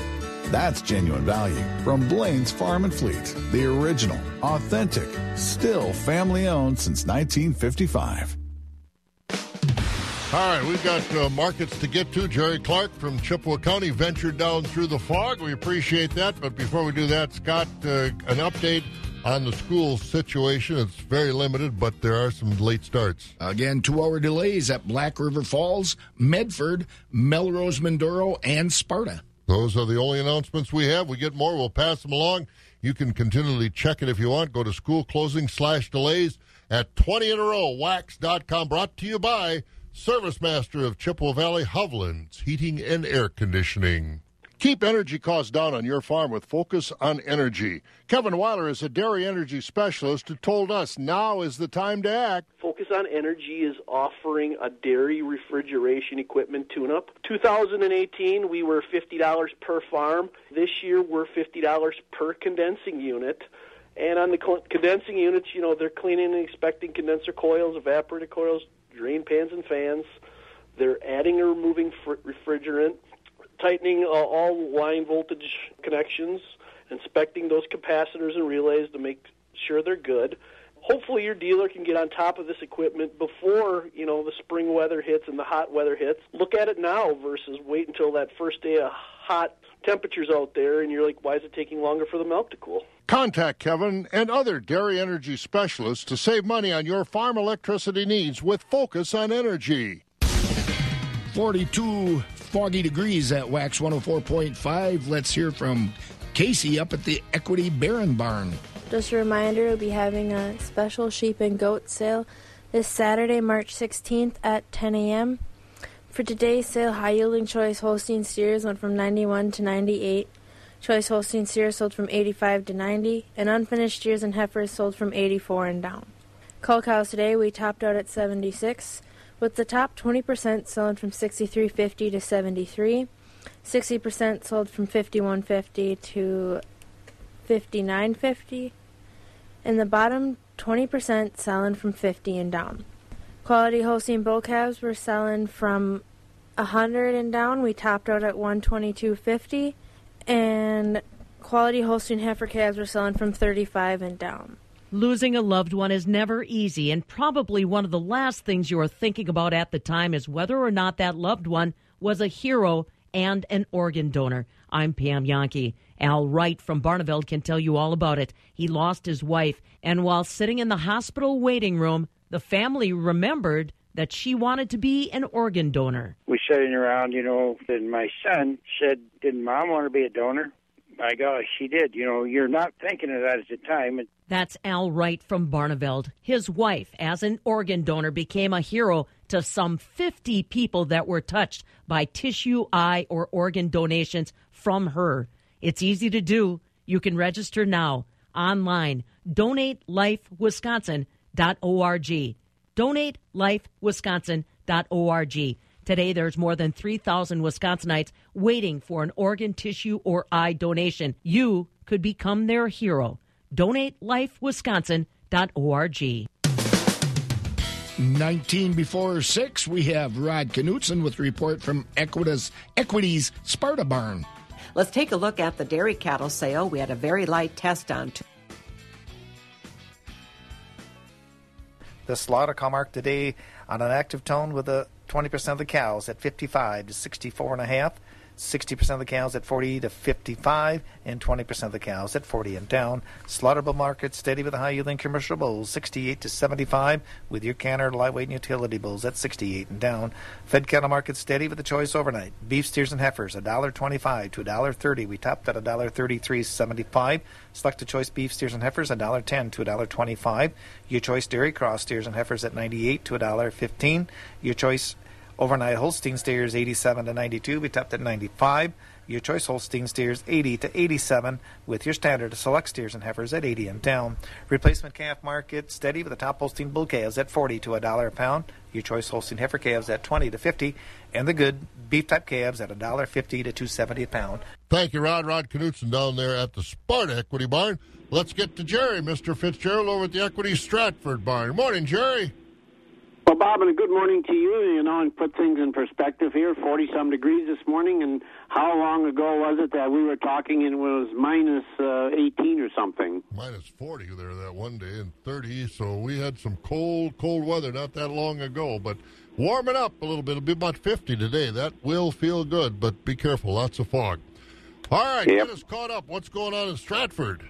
That's genuine value from Blaine's Farm and Fleet. The original, authentic, still family owned since 1955. All right, we've got uh, markets to get to. Jerry Clark from Chippewa County ventured down through the fog. We appreciate that. But before we do that, Scott, uh, an update on the school situation. It's very limited, but there are some late starts. Again, two hour delays at Black River Falls, Medford, Melrose, Mindoro, and Sparta. Those are the only announcements we have. We get more, we'll pass them along. You can continually check it if you want. Go to school closing slash delays at 20 in a row, waxx.com. Brought to you by Service Master of Chippewa Valley, Hovland's Heating and Air Conditioning. Keep energy costs down on your farm with Focus on Energy. Kevin Weiler is a dairy energy specialist who told us now is the time to act. Focus on Energy is offering a dairy refrigeration equipment tune up. 2018, we were $50 per farm. This year, we're $50 per condensing unit. And on the condensing units, you know, they're cleaning and inspecting condenser coils, evaporator coils, drain pans, and fans. They're adding or removing fr- refrigerant tightening uh, all line voltage connections, inspecting those capacitors and relays to make sure they're good. Hopefully, your dealer can get on top of this equipment before you know the spring weather hits and the hot weather hits. Look at it now versus wait until that first day of hot temperatures out there, and you're like, why is it taking longer for the milk to cool? Contact Kevin and other dairy energy specialists to save money on your farm electricity needs with Focus on Energy. 42 foggy degrees at WAXX 104.5. Let's hear from Casey up at the Equity Barron Barn. Just a reminder, we'll be having a special sheep and goat sale this Saturday, March 16th at 10 a.m. For today's sale, high yielding choice Holstein steers went from 91 to 98. Choice Holstein steers sold from 85 to 90, and unfinished steers and heifers sold from 84 and down. Cull cows today, we topped out at 76 with the top 20% selling from 63.50 to 73 60% sold from 51.50 to 59.50 and the bottom 20% selling from 50 and down quality Holstein bull calves were selling from 100 and down we topped out at 122.50 and quality Holstein heifer calves were selling from 35 and down. Losing a loved one is never easy, and probably one of the last things you are thinking about at the time is whether or not that loved one was a hero and an organ donor. I'm Pam Jahnke. Al Wright from Barneveld can tell you all about it. He lost his wife, and while sitting in the hospital waiting room, the family remembered that she wanted to be an organ donor. We sitting around, you know, and my son said, Didn't mom want to be a donor? My gosh, she did. You know, you're not thinking of that at the time. That's Al Wright from Barneveld. His wife, as an organ donor, became a hero to some 50 people that were touched by tissue, eye, or organ donations from her. It's easy to do. You can register now online. DonateLifeWisconsin.org. DonateLifeWisconsin.org. Today, there's more than 3,000 Wisconsinites waiting for an organ, tissue, or eye donation. You could become their hero. DonateLifeWisconsin.org. 19 before 6, we have Rod Knutson with a report from Equitas, Equities Sparta Barn. Let's take a look at the dairy cattle sale. We had a very light test on. Two- the slaughter cow mark today on an active tone with a 20% of the cows at 55 to 64 and a half. 60% of the cows at 40 to 55, and 20% of the cows at 40 and down. Slaughterable market steady with the high yielding commercial bulls, 68 to 75, with your canner lightweight and utility bulls at 68 and down. Fed cattle market steady with the choice overnight. Beef steers and heifers, $1.25 to $1.30. We topped at $1.33.75. Selected choice beef steers and heifers, $1.10 to $1.25. Your choice dairy cross steers and heifers at 98 to $1.15. Your choice Overnight Holstein steers 87 to 92. We topped at 95. Your choice Holstein steers 80 to 87, with your standard select steers and heifers at 80 and down. Replacement calf market steady with the top Holstein bull calves at 40 to a dollar a pound. Your choice Holstein heifer calves at 20 to 50, and the good beef type calves at a dollar 50 to 270 a pound. Thank you, Rod. Rod Knutson down there at the Sparta Equity Barn. Let's get to Jerry, Mr. Fitzgerald, over at the Equity Stratford Barn. Morning, Jerry. Bob, and a good morning to you. You know, and put things in perspective here. Forty some degrees this morning, and how long ago was it that we were talking and it was minus uh, eighteen or something? Minus forty there that one day, and thirty. So we had some cold, cold weather not that long ago, but warming up a little bit. It'll be about fifty today. That will feel good, but be careful. Lots of fog. All right, yep. get us caught up. What's going on in Stratford?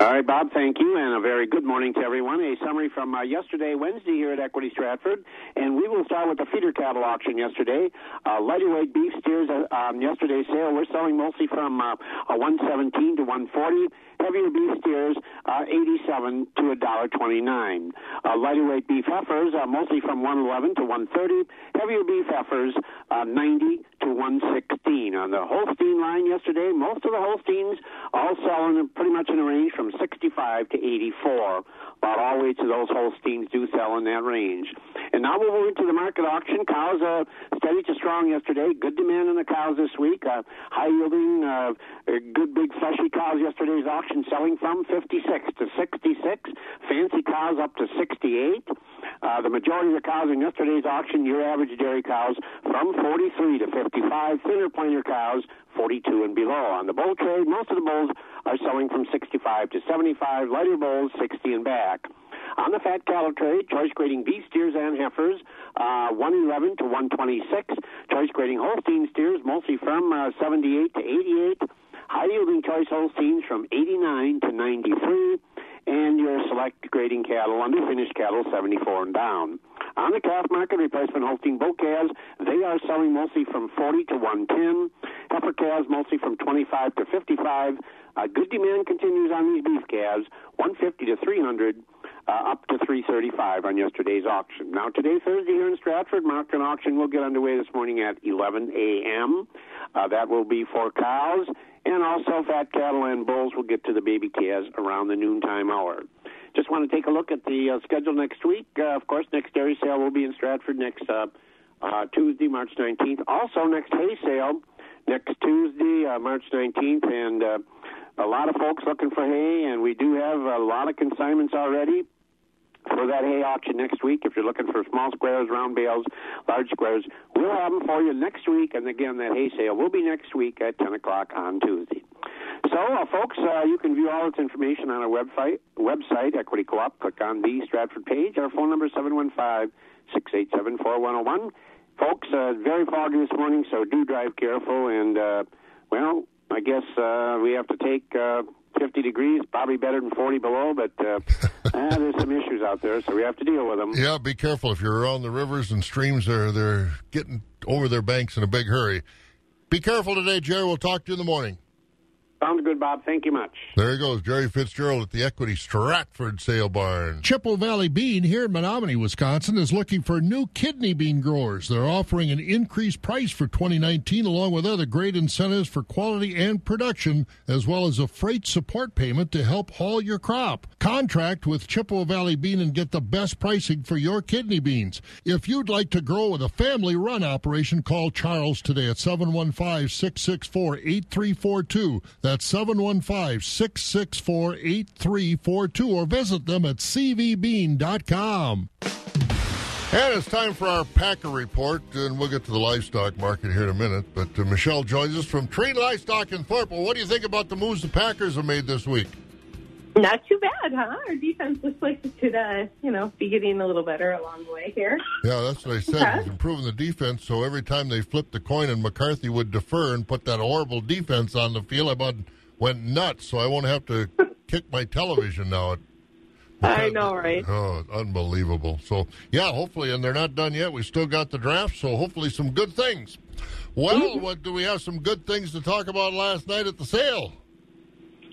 All right, Bob, thank you, and a very good morning to everyone. A summary from uh, yesterday, Wednesday, here at Equity Stratford, and we will start with the feeder cattle auction yesterday. Uh, lighter weight beef steers uh, on yesterday's sale, we're selling mostly from uh, 117 to 140 heavier beef steers, uh, 87 to a dollar 29. Uh, lighter weight beef heifers, uh, mostly from 111 to 130. Heavier beef heifers, uh, 90 to 116. On the Holstein line yesterday, most of the Holsteins all selling pretty much in a range from 65 to 84. About all weights of those Holsteins do sell in that range. And now we'll move into the market auction. Cows uh, steady to strong yesterday. Good demand in the cows this week. Uh, high yielding, uh, good big fleshy cows yesterday's auction auction selling from 56 to 66. Fancy cows up to 68. Uh, the majority of the cows in yesterday's auction, your average dairy cows, from 43 to 55. Thinner plainer cows, 42 and below. On the bull trade, most of the bulls are selling from 65 to 75. Lighter bulls, 60 and back. On the fat cattle trade, choice grading beef steers and heifers, uh, 111 to 126. Choice grading Holstein steers, mostly from uh, 78 to 88 high yielding choice Holsteins from 89 to 93, and your select grading cattle, underfinished cattle, 74 and down. On the calf market, replacement Holstein bull calves, they are selling mostly from 40 to 110. Heifer calves mostly from 25 to 55. Uh, good demand continues on these beef calves, 150 to 300 uh, up to 335 on yesterday's auction. Now, today, Thursday, here in Stratford, market auction will get underway this morning at 11 a.m. Uh, that will be for cows, and also fat cattle and bulls will get to the baby calves around the noontime hour. Just want to take a look at the uh, schedule next week. Uh, of course, next dairy sale will be in Stratford next uh, Tuesday, March 19th. Also, next hay sale next Tuesday, uh, March 19th, and uh, a lot of folks looking for hay, and we do have a lot of consignments already for that hay auction next week. If you're looking for small squares, round bales, large squares, we'll have them for you next week. And again, that hay sale will be next week at 10 o'clock on Tuesday. So, uh, folks, uh, you can view all this information on our website, website Equity Co-op. Click on the Stratford page. Our phone number is 715-687-4101. Folks, uh, very foggy this morning, so do drive careful. And, uh, well, I guess uh, we have to take uh, 50 degrees, probably better than 40 below, but uh, ah, there's some issues out there, so we have to deal with them. Yeah, be careful if you're around the rivers and streams. They're they're getting over their banks in a big hurry. Be careful today, Jerry. We'll talk to you in the morning. Sounds good, Bob. Thank you much. There he goes, Jerry Fitzgerald at the Equity Stratford Sale Barn. Chippewa Valley Bean here in Menomonie, Wisconsin, is looking for new kidney bean growers. They're offering an increased price for 2019, along with other great incentives for quality and production, as well as a freight support payment to help haul your crop. Contract with Chippewa Valley Bean and get the best pricing for your kidney beans. If you'd like to grow with a family run operation, call Charles today at 715 664 8342. That's 715 664 8342 or visit them at cvbean.com. And it's time for our Packer report, and we'll get to the livestock market here in a minute. But uh, Michelle joins us from Trade Livestock in Thorp. Well, what do you think about the moves the Packers have made this week? Not too bad, huh? Our defense looks like it could, uh, you know, be getting a little better along the way here. Yeah, that's what I said. Okay. He's improving the defense, so every time they flipped the coin and McCarthy would defer and put that horrible defense on the field, I about went nuts, so I won't have to kick my television now. I know, right? Oh, unbelievable. So, yeah, hopefully, and they're not done yet. We still got the draft, so hopefully some good things. Well, Mm-hmm. what do we have some good things to talk about last night at the sale?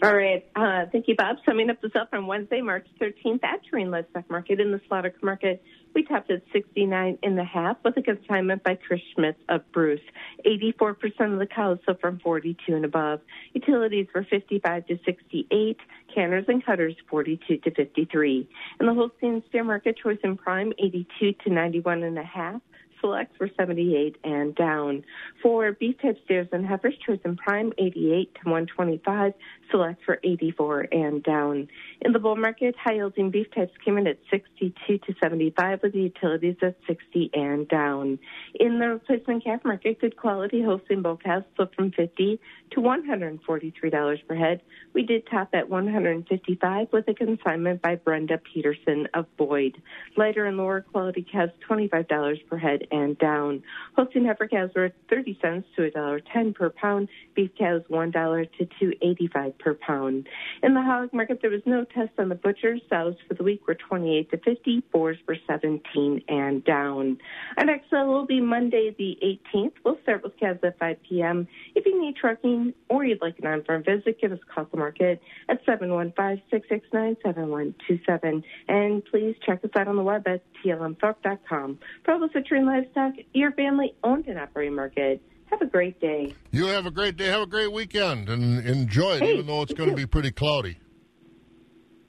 All right. Uh, thank you, Bob. Summing up the sale from Wednesday, March 13th at Terrain Livestock Market in the slaughter market. We topped at 69 and a half with a consignment by Chris Schmitz of Bruce. 84% of the cows sold from 42 and above. Utilities were 55 to 68. Canners and cutters 42 to 53. In the Holstein steer market, choice and prime 82 to 91 and a half. Selects were 78 and down. For beef type steers and heifers, chosen prime 88 to 125. Selects for 84 and down. In the bull market, high yielding beef types came in at 62 to 75 with the utilities at 60 and down. In the replacement calf market, good quality Holstein bull calves sold from 50 to $143 per head. We did top at 155 with a consignment by Brenda Peterson of Boyd. Lighter and lower quality calves $25 per head and down. Holstein heifer calves were 30 cents to $1.10 per pound. Beef calves $1 to 2.85 per pound. In the hog market, there was no test on the butchers. Sows for the week were 28 to 50. Boars were 17 and down. Our next sale will be Monday the 18th. We'll start with calves at 5 p.m. If you need trucking or you'd like an on-farm visit, give us a call at the market at 715-669-7127. And please check us out on the web at tlmthorpe.com. Provo Citrine Livestock, your family-owned and operating market. Have a great day. You have a great day. Have a great weekend and enjoy it, Hey, even though it's going to be pretty cloudy.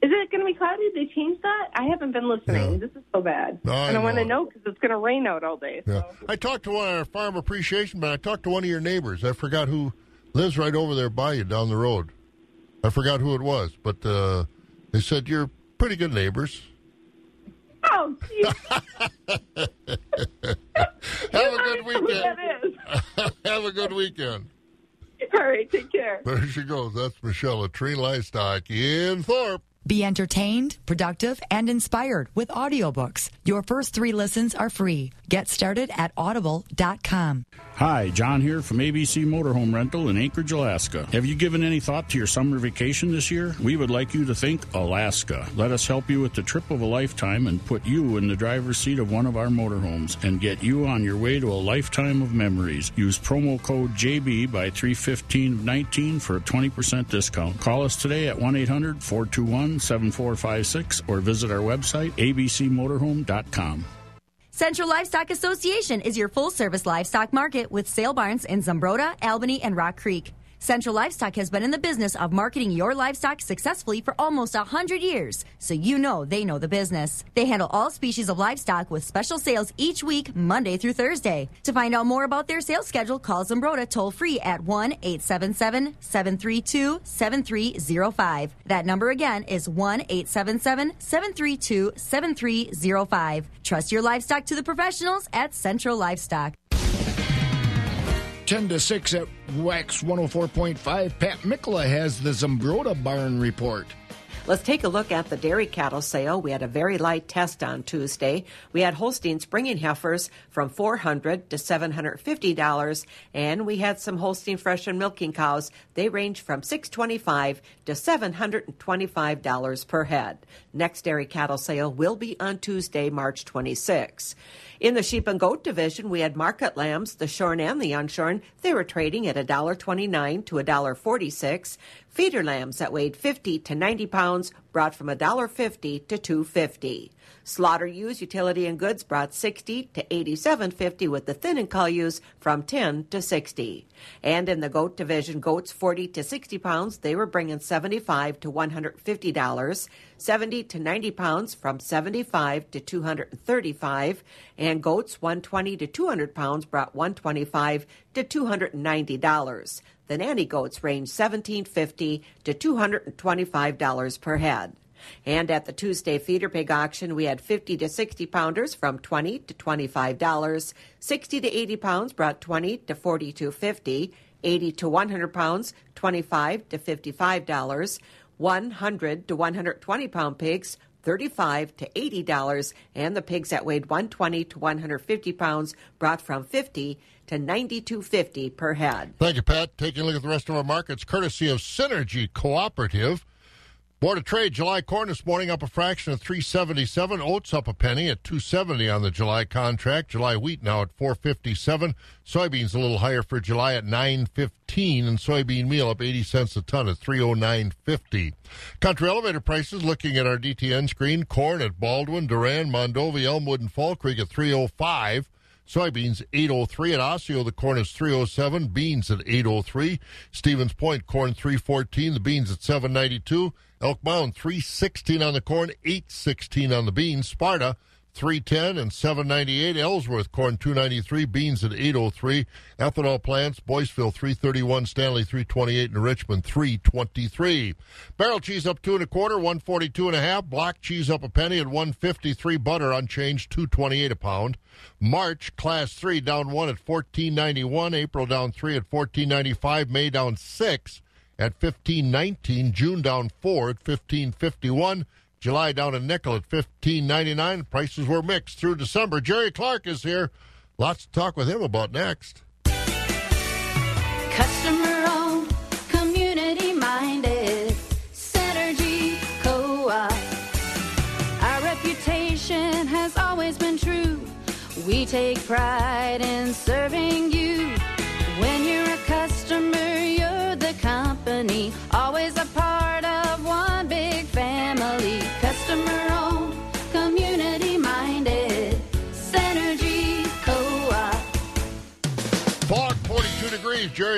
Is it going to be cloudy? They changed that? I haven't been listening. This is so bad. I and I want to know. because it's going to rain out all day. Yeah. I talked to one of our farm appreciation, but I talked to one of your neighbors. I forgot who lives right over there by you down the road. I forgot who it was, but uh, they said you're pretty good neighbors. Oh. Have a good weekend. Have a good weekend. All right, take care. There she goes. That's Michelle at Tree Livestock in Thorp. Be entertained, productive, and inspired with audiobooks. Your first three listens are free. Get started at audible.com. Hi, John here from ABC Motorhome Rental in Anchorage, Alaska. Have you given any thought to your summer vacation this year? We would like you to think Alaska. Let us help you with the trip of a lifetime and put you in the driver's seat of one of our motorhomes and get you on your way to a lifetime of memories. Use promo code JB by 31519 for a 20% discount. Call us today at 1 800 421 7456 or visit our website, abcmotorhome.com. Central Livestock Association is your full service livestock market with sale barns in Zumbrota, Albany, and Rock Creek. Central Livestock has been in the business of marketing your livestock successfully for almost 100 years, so you know they know the business. They handle all species of livestock with special sales each week, Monday through Thursday. To find out more about their sales schedule, call Zumbrota toll free at 1 877 732 7305. That number again is 1 877 732 7305. Trust your livestock to the professionals at Central Livestock. 10 to 6 at WAXX 104.5. Pat Mikla has the Zumbrota Barn Report. Let's take a look at the dairy cattle sale. We had a very light test on Tuesday. We had Holstein springing heifers from 400 to $750, and we had some Holstein fresh and milking cows. They range from 625 to $725 per head. Next dairy cattle sale will be on Tuesday, March 26. In the sheep and goat division, we had market lambs, the shorn and the unshorn. They were trading at $1.29 to $1.46. Feeder lambs that weighed 50 to 90 pounds brought from $1.50 to $2.50. Slaughter ewes, utility and goods brought 60 to 87.50 with the thin and cull ewes from 10 to 60. And in the goat division, goats 40 to 60 pounds, they were bringing 75 to $150. 70 to 90 pounds from 75 to 235 and goats 120 to 200 pounds brought 125 to $290. The nanny goats range 1750 to $225 per head. And at the Tuesday feeder pig auction, we had 50 to 60 pounders from 20 to $25. 60 to 80 pounds brought 20 to 42.50. 80 to 100 pounds, 25 to $55. 100 to 120 pound pigs, 35 to 80 dollars and the pigs that weighed 120 to 150 pounds brought from 50 to 92.50 per head. Thank you, Pat. Taking a look at the rest of our markets, courtesy of Synergy Cooperative. Board of Trade, July corn this morning up a fraction of 377. Oats up a penny at 270 on the July contract. July wheat now at 457. Soybeans a little higher for July at 915 and soybean meal up 80 cents a ton at 309.50. Country elevator prices looking at our DTN screen. Corn at Baldwin, Durand, Mondovi, Elmwood, and Fall Creek at 305. Soybeans 803 at Osseo. The corn is 307. Beans at 803. Stevens Point corn 314. The beans at 792. Elk Mound 316 on the corn, 816 on the beans. Sparta 310 and 798. Ellsworth corn 293, beans at 803. Ethanol plants Boyceville 331, Stanley 328, and Richmond 323. Barrel cheese up two and a quarter, 142 and a half. Block cheese up a penny at 153. Butter unchanged, 228 a pound. March class three down one at 1491. April down three at 1495. May down six at 1519. June down four at 1551. July down a nickel at 1599. Prices were mixed through December. Jerry Clark is here. Lots to talk with him about next. Customer owned, community minded, Synergy Co op. Our reputation has always been true. We take pride in serving you.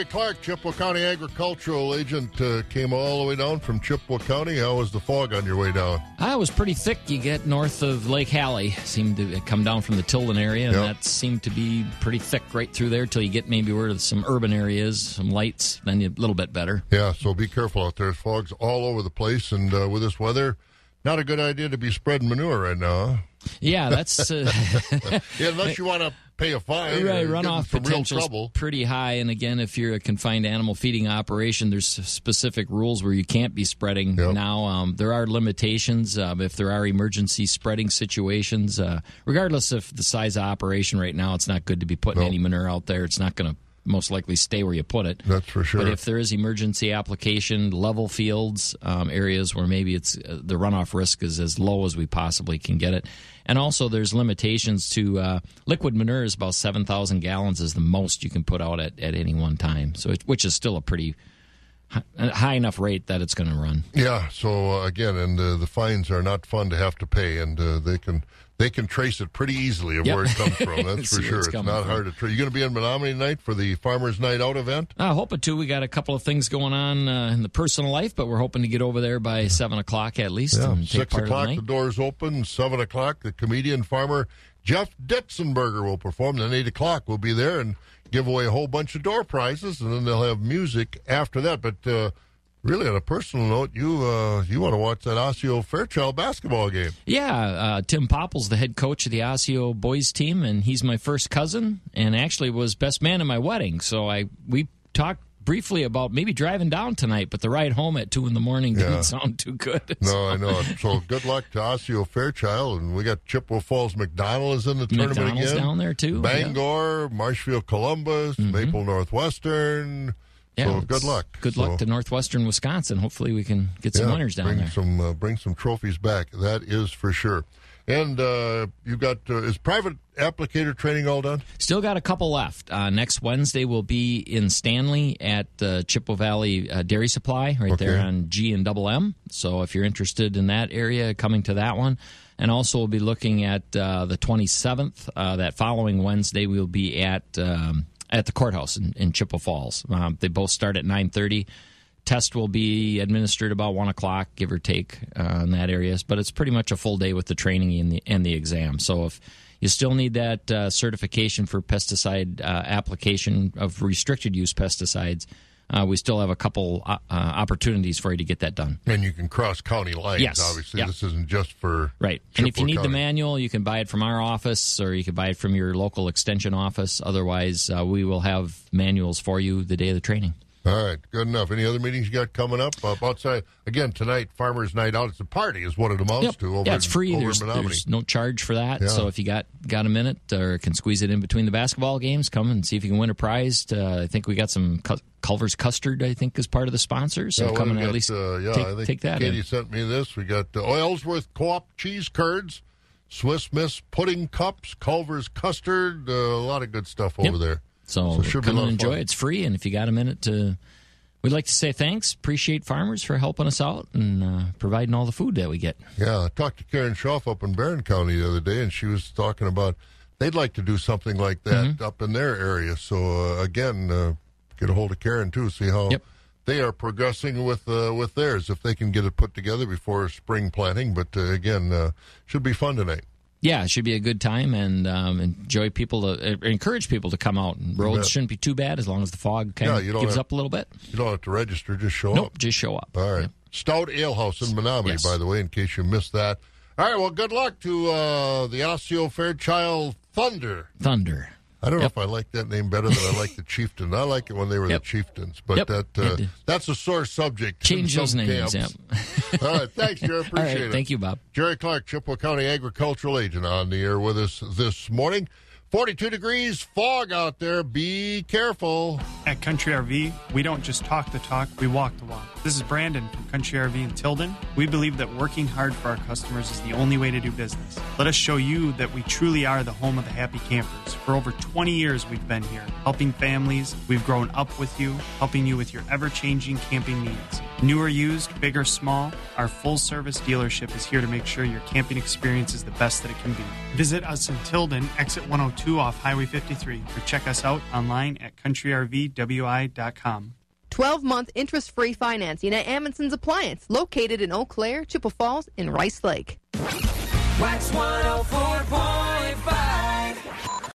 Clark, Chippewa County agricultural agent, uh, came all the way down from Chippewa County. How was the fog on your way down? I was pretty thick. You get north of Lake Hallie, seemed to come down from the Tilden area, and Yep. that seemed to be pretty thick right through there till you get maybe where to some urban areas, some lights, then you a little bit better. Yeah, so be careful out there. Fogs all over the place, and uh, with this weather, not a good idea to be spreading manure right now. huh? Yeah, that's uh, yeah, unless you want to pay a fine. right. Runoff in some real potential trouble. pretty high, and again, if you're a confined animal feeding operation, there's specific rules where you can't be spreading. Now, um, there are limitations uh, if there are emergency spreading situations. Uh, regardless of the size of operation, right now, it's not good to be putting any manure out there. It's not going to most likely stay where you put it. That's for sure. But if there is emergency application, level fields, um, areas where maybe it's uh, the runoff risk is as low as we possibly can get it, and also there's limitations to uh, liquid manure is about seven thousand gallons is the most you can put out at, at any one time. So it, which is still a pretty high enough rate that it's going to run. Yeah. So uh, again, and uh, the fines are not fun to have to pay, and uh, they can they can trace it pretty easily of Yep. where it comes from. That's for sure. it's It's, not from. hard to trace. You going to be in Menomonie tonight for the Farmers Night Out event? I hope it too. We got a couple of things going on uh, in the personal life, but we're hoping to get over there by seven o'clock at least. Yeah, and take six the o'clock night. the doors open. Seven o'clock the comedian farmer Jeff Ditzenberger will perform. Then eight o'clock we'll be there and give away a whole bunch of door prizes, and then they'll have music after that. But uh, Really, on a personal note, you uh, you want to watch that Osseo Fairchild basketball game? Yeah, uh, Tim Popple's the head coach of the Osseo boys team, and he's my first cousin, and actually was best man at my wedding. So I we talked briefly about maybe driving down tonight, but the ride home at two in the morning Yeah. didn't sound too good. No, I know. So good luck to Osseo Fairchild, and we got Chippewa Falls McDonell is in the tournament McDonell's again. down there, too, yeah. Mm-hmm. Bangor, Marshfield, Columbus, Maple Northwestern. Yeah, so good luck. Good So- luck to Northwestern Wisconsin. Hopefully, we can get some Yeah, winners down bring there. Some uh, bring some trophies back. That is for sure. And uh, you got uh, is private applicator training all done? Still got a couple left. Uh, next Wednesday we'll be in Stanley at uh, Chippewa Valley uh, Dairy Supply right there on G and Double M. So if you're interested in that area, coming to that one. And also we'll be looking at uh, the 27th. Uh, that following Wednesday we'll be at um, at the courthouse in, in Chippewa Falls. Um, they both start at 9:30. Test will be administered about one o'clock, give or take, uh, in that area. But it's pretty much a full day with the training and the and the exam. So if you still need that uh, certification for pesticide uh, application of restricted use pesticides, uh, we still have a couple uh, uh, opportunities for you to get that done. And you can cross county lines. Yes. Obviously, Yeah. this isn't just for Right. And if you need the manual, you can buy it from our office or you can buy it from your local extension office. Otherwise, uh, we will have manuals for you the day of the training. All right, good enough. Any other meetings you got coming up uh, outside? Again tonight, Farmers Night Out. It's a party, is what it amounts Yep. to. Over yeah, it's free. There's, there's no charge for that. Yeah. So if you got got a minute or can squeeze it in between the basketball games, come and see if you can win a prize. Uh, I think we got some Cu- Culver's custard. I think is part of the sponsors. So Yeah, come and we at least uh, yeah, take, I think take that. Katie in. sent me this. We got uh, Ellsworth Co-op cheese curds, Swiss Miss pudding cups, Culver's custard, uh, a lot of good stuff over Yep. there. So, be a come and enjoy. fun. It's free, and if you got a minute to, we'd like to say thanks. Appreciate farmers for helping us out and uh, providing all the food that we get. Yeah, I talked to Karen Schaff up in Barron County the other day, and she was talking about they'd like to do something like that Mm-hmm. up in their area. So uh, again, uh, get a hold of Karen too, see how they are progressing with uh, with theirs. If they can get it put together before spring planting, but uh, again, uh, should be fun tonight. Yeah, it should be a good time and um, enjoy people to uh, encourage people to come out. And roads shouldn't be too bad as long as the fog kind Yeah, of gives have- up a little bit. You don't have to register; just show Nope, up. just show up. All right. Stout Ale House in Menomonie, Yes. by the way, in case you missed that. All right. Well, good luck to uh, the Osseo Fairchild Thunder. Thunder. I don't know if I like that name better than I like the Chieftain. I like it when they were Yep. the Chieftains, but Yep. that uh, that's a sore subject. Change those names. Yep. All right. Thanks, Jerry. Appreciate All right, it. thank you, Bob. Jerry Clark, Chippewa County Agricultural Agent, on the air with us this morning. 42 degrees, fog out there. Be careful. At Country RV, we don't just talk the talk, we walk the walk. This is Brandon from Country RV in Tilden. We believe that working hard for our customers is the only way to do business. Let us show you that we truly are the home of the happy campers. For over 20 years, we've been here, helping families. We've grown up with you, helping you with your ever changing camping needs. New or used, big or small, our full service dealership is here to make sure your camping experience is the best that it can be. Visit us in Tilden, exit 102 off Highway 53, or check us out online at countryrvwi.com. 12 month interest free financing at Amundsen's Appliance, located in Eau Claire, Chippewa Falls, and Rice Lake. WAXX 104.5.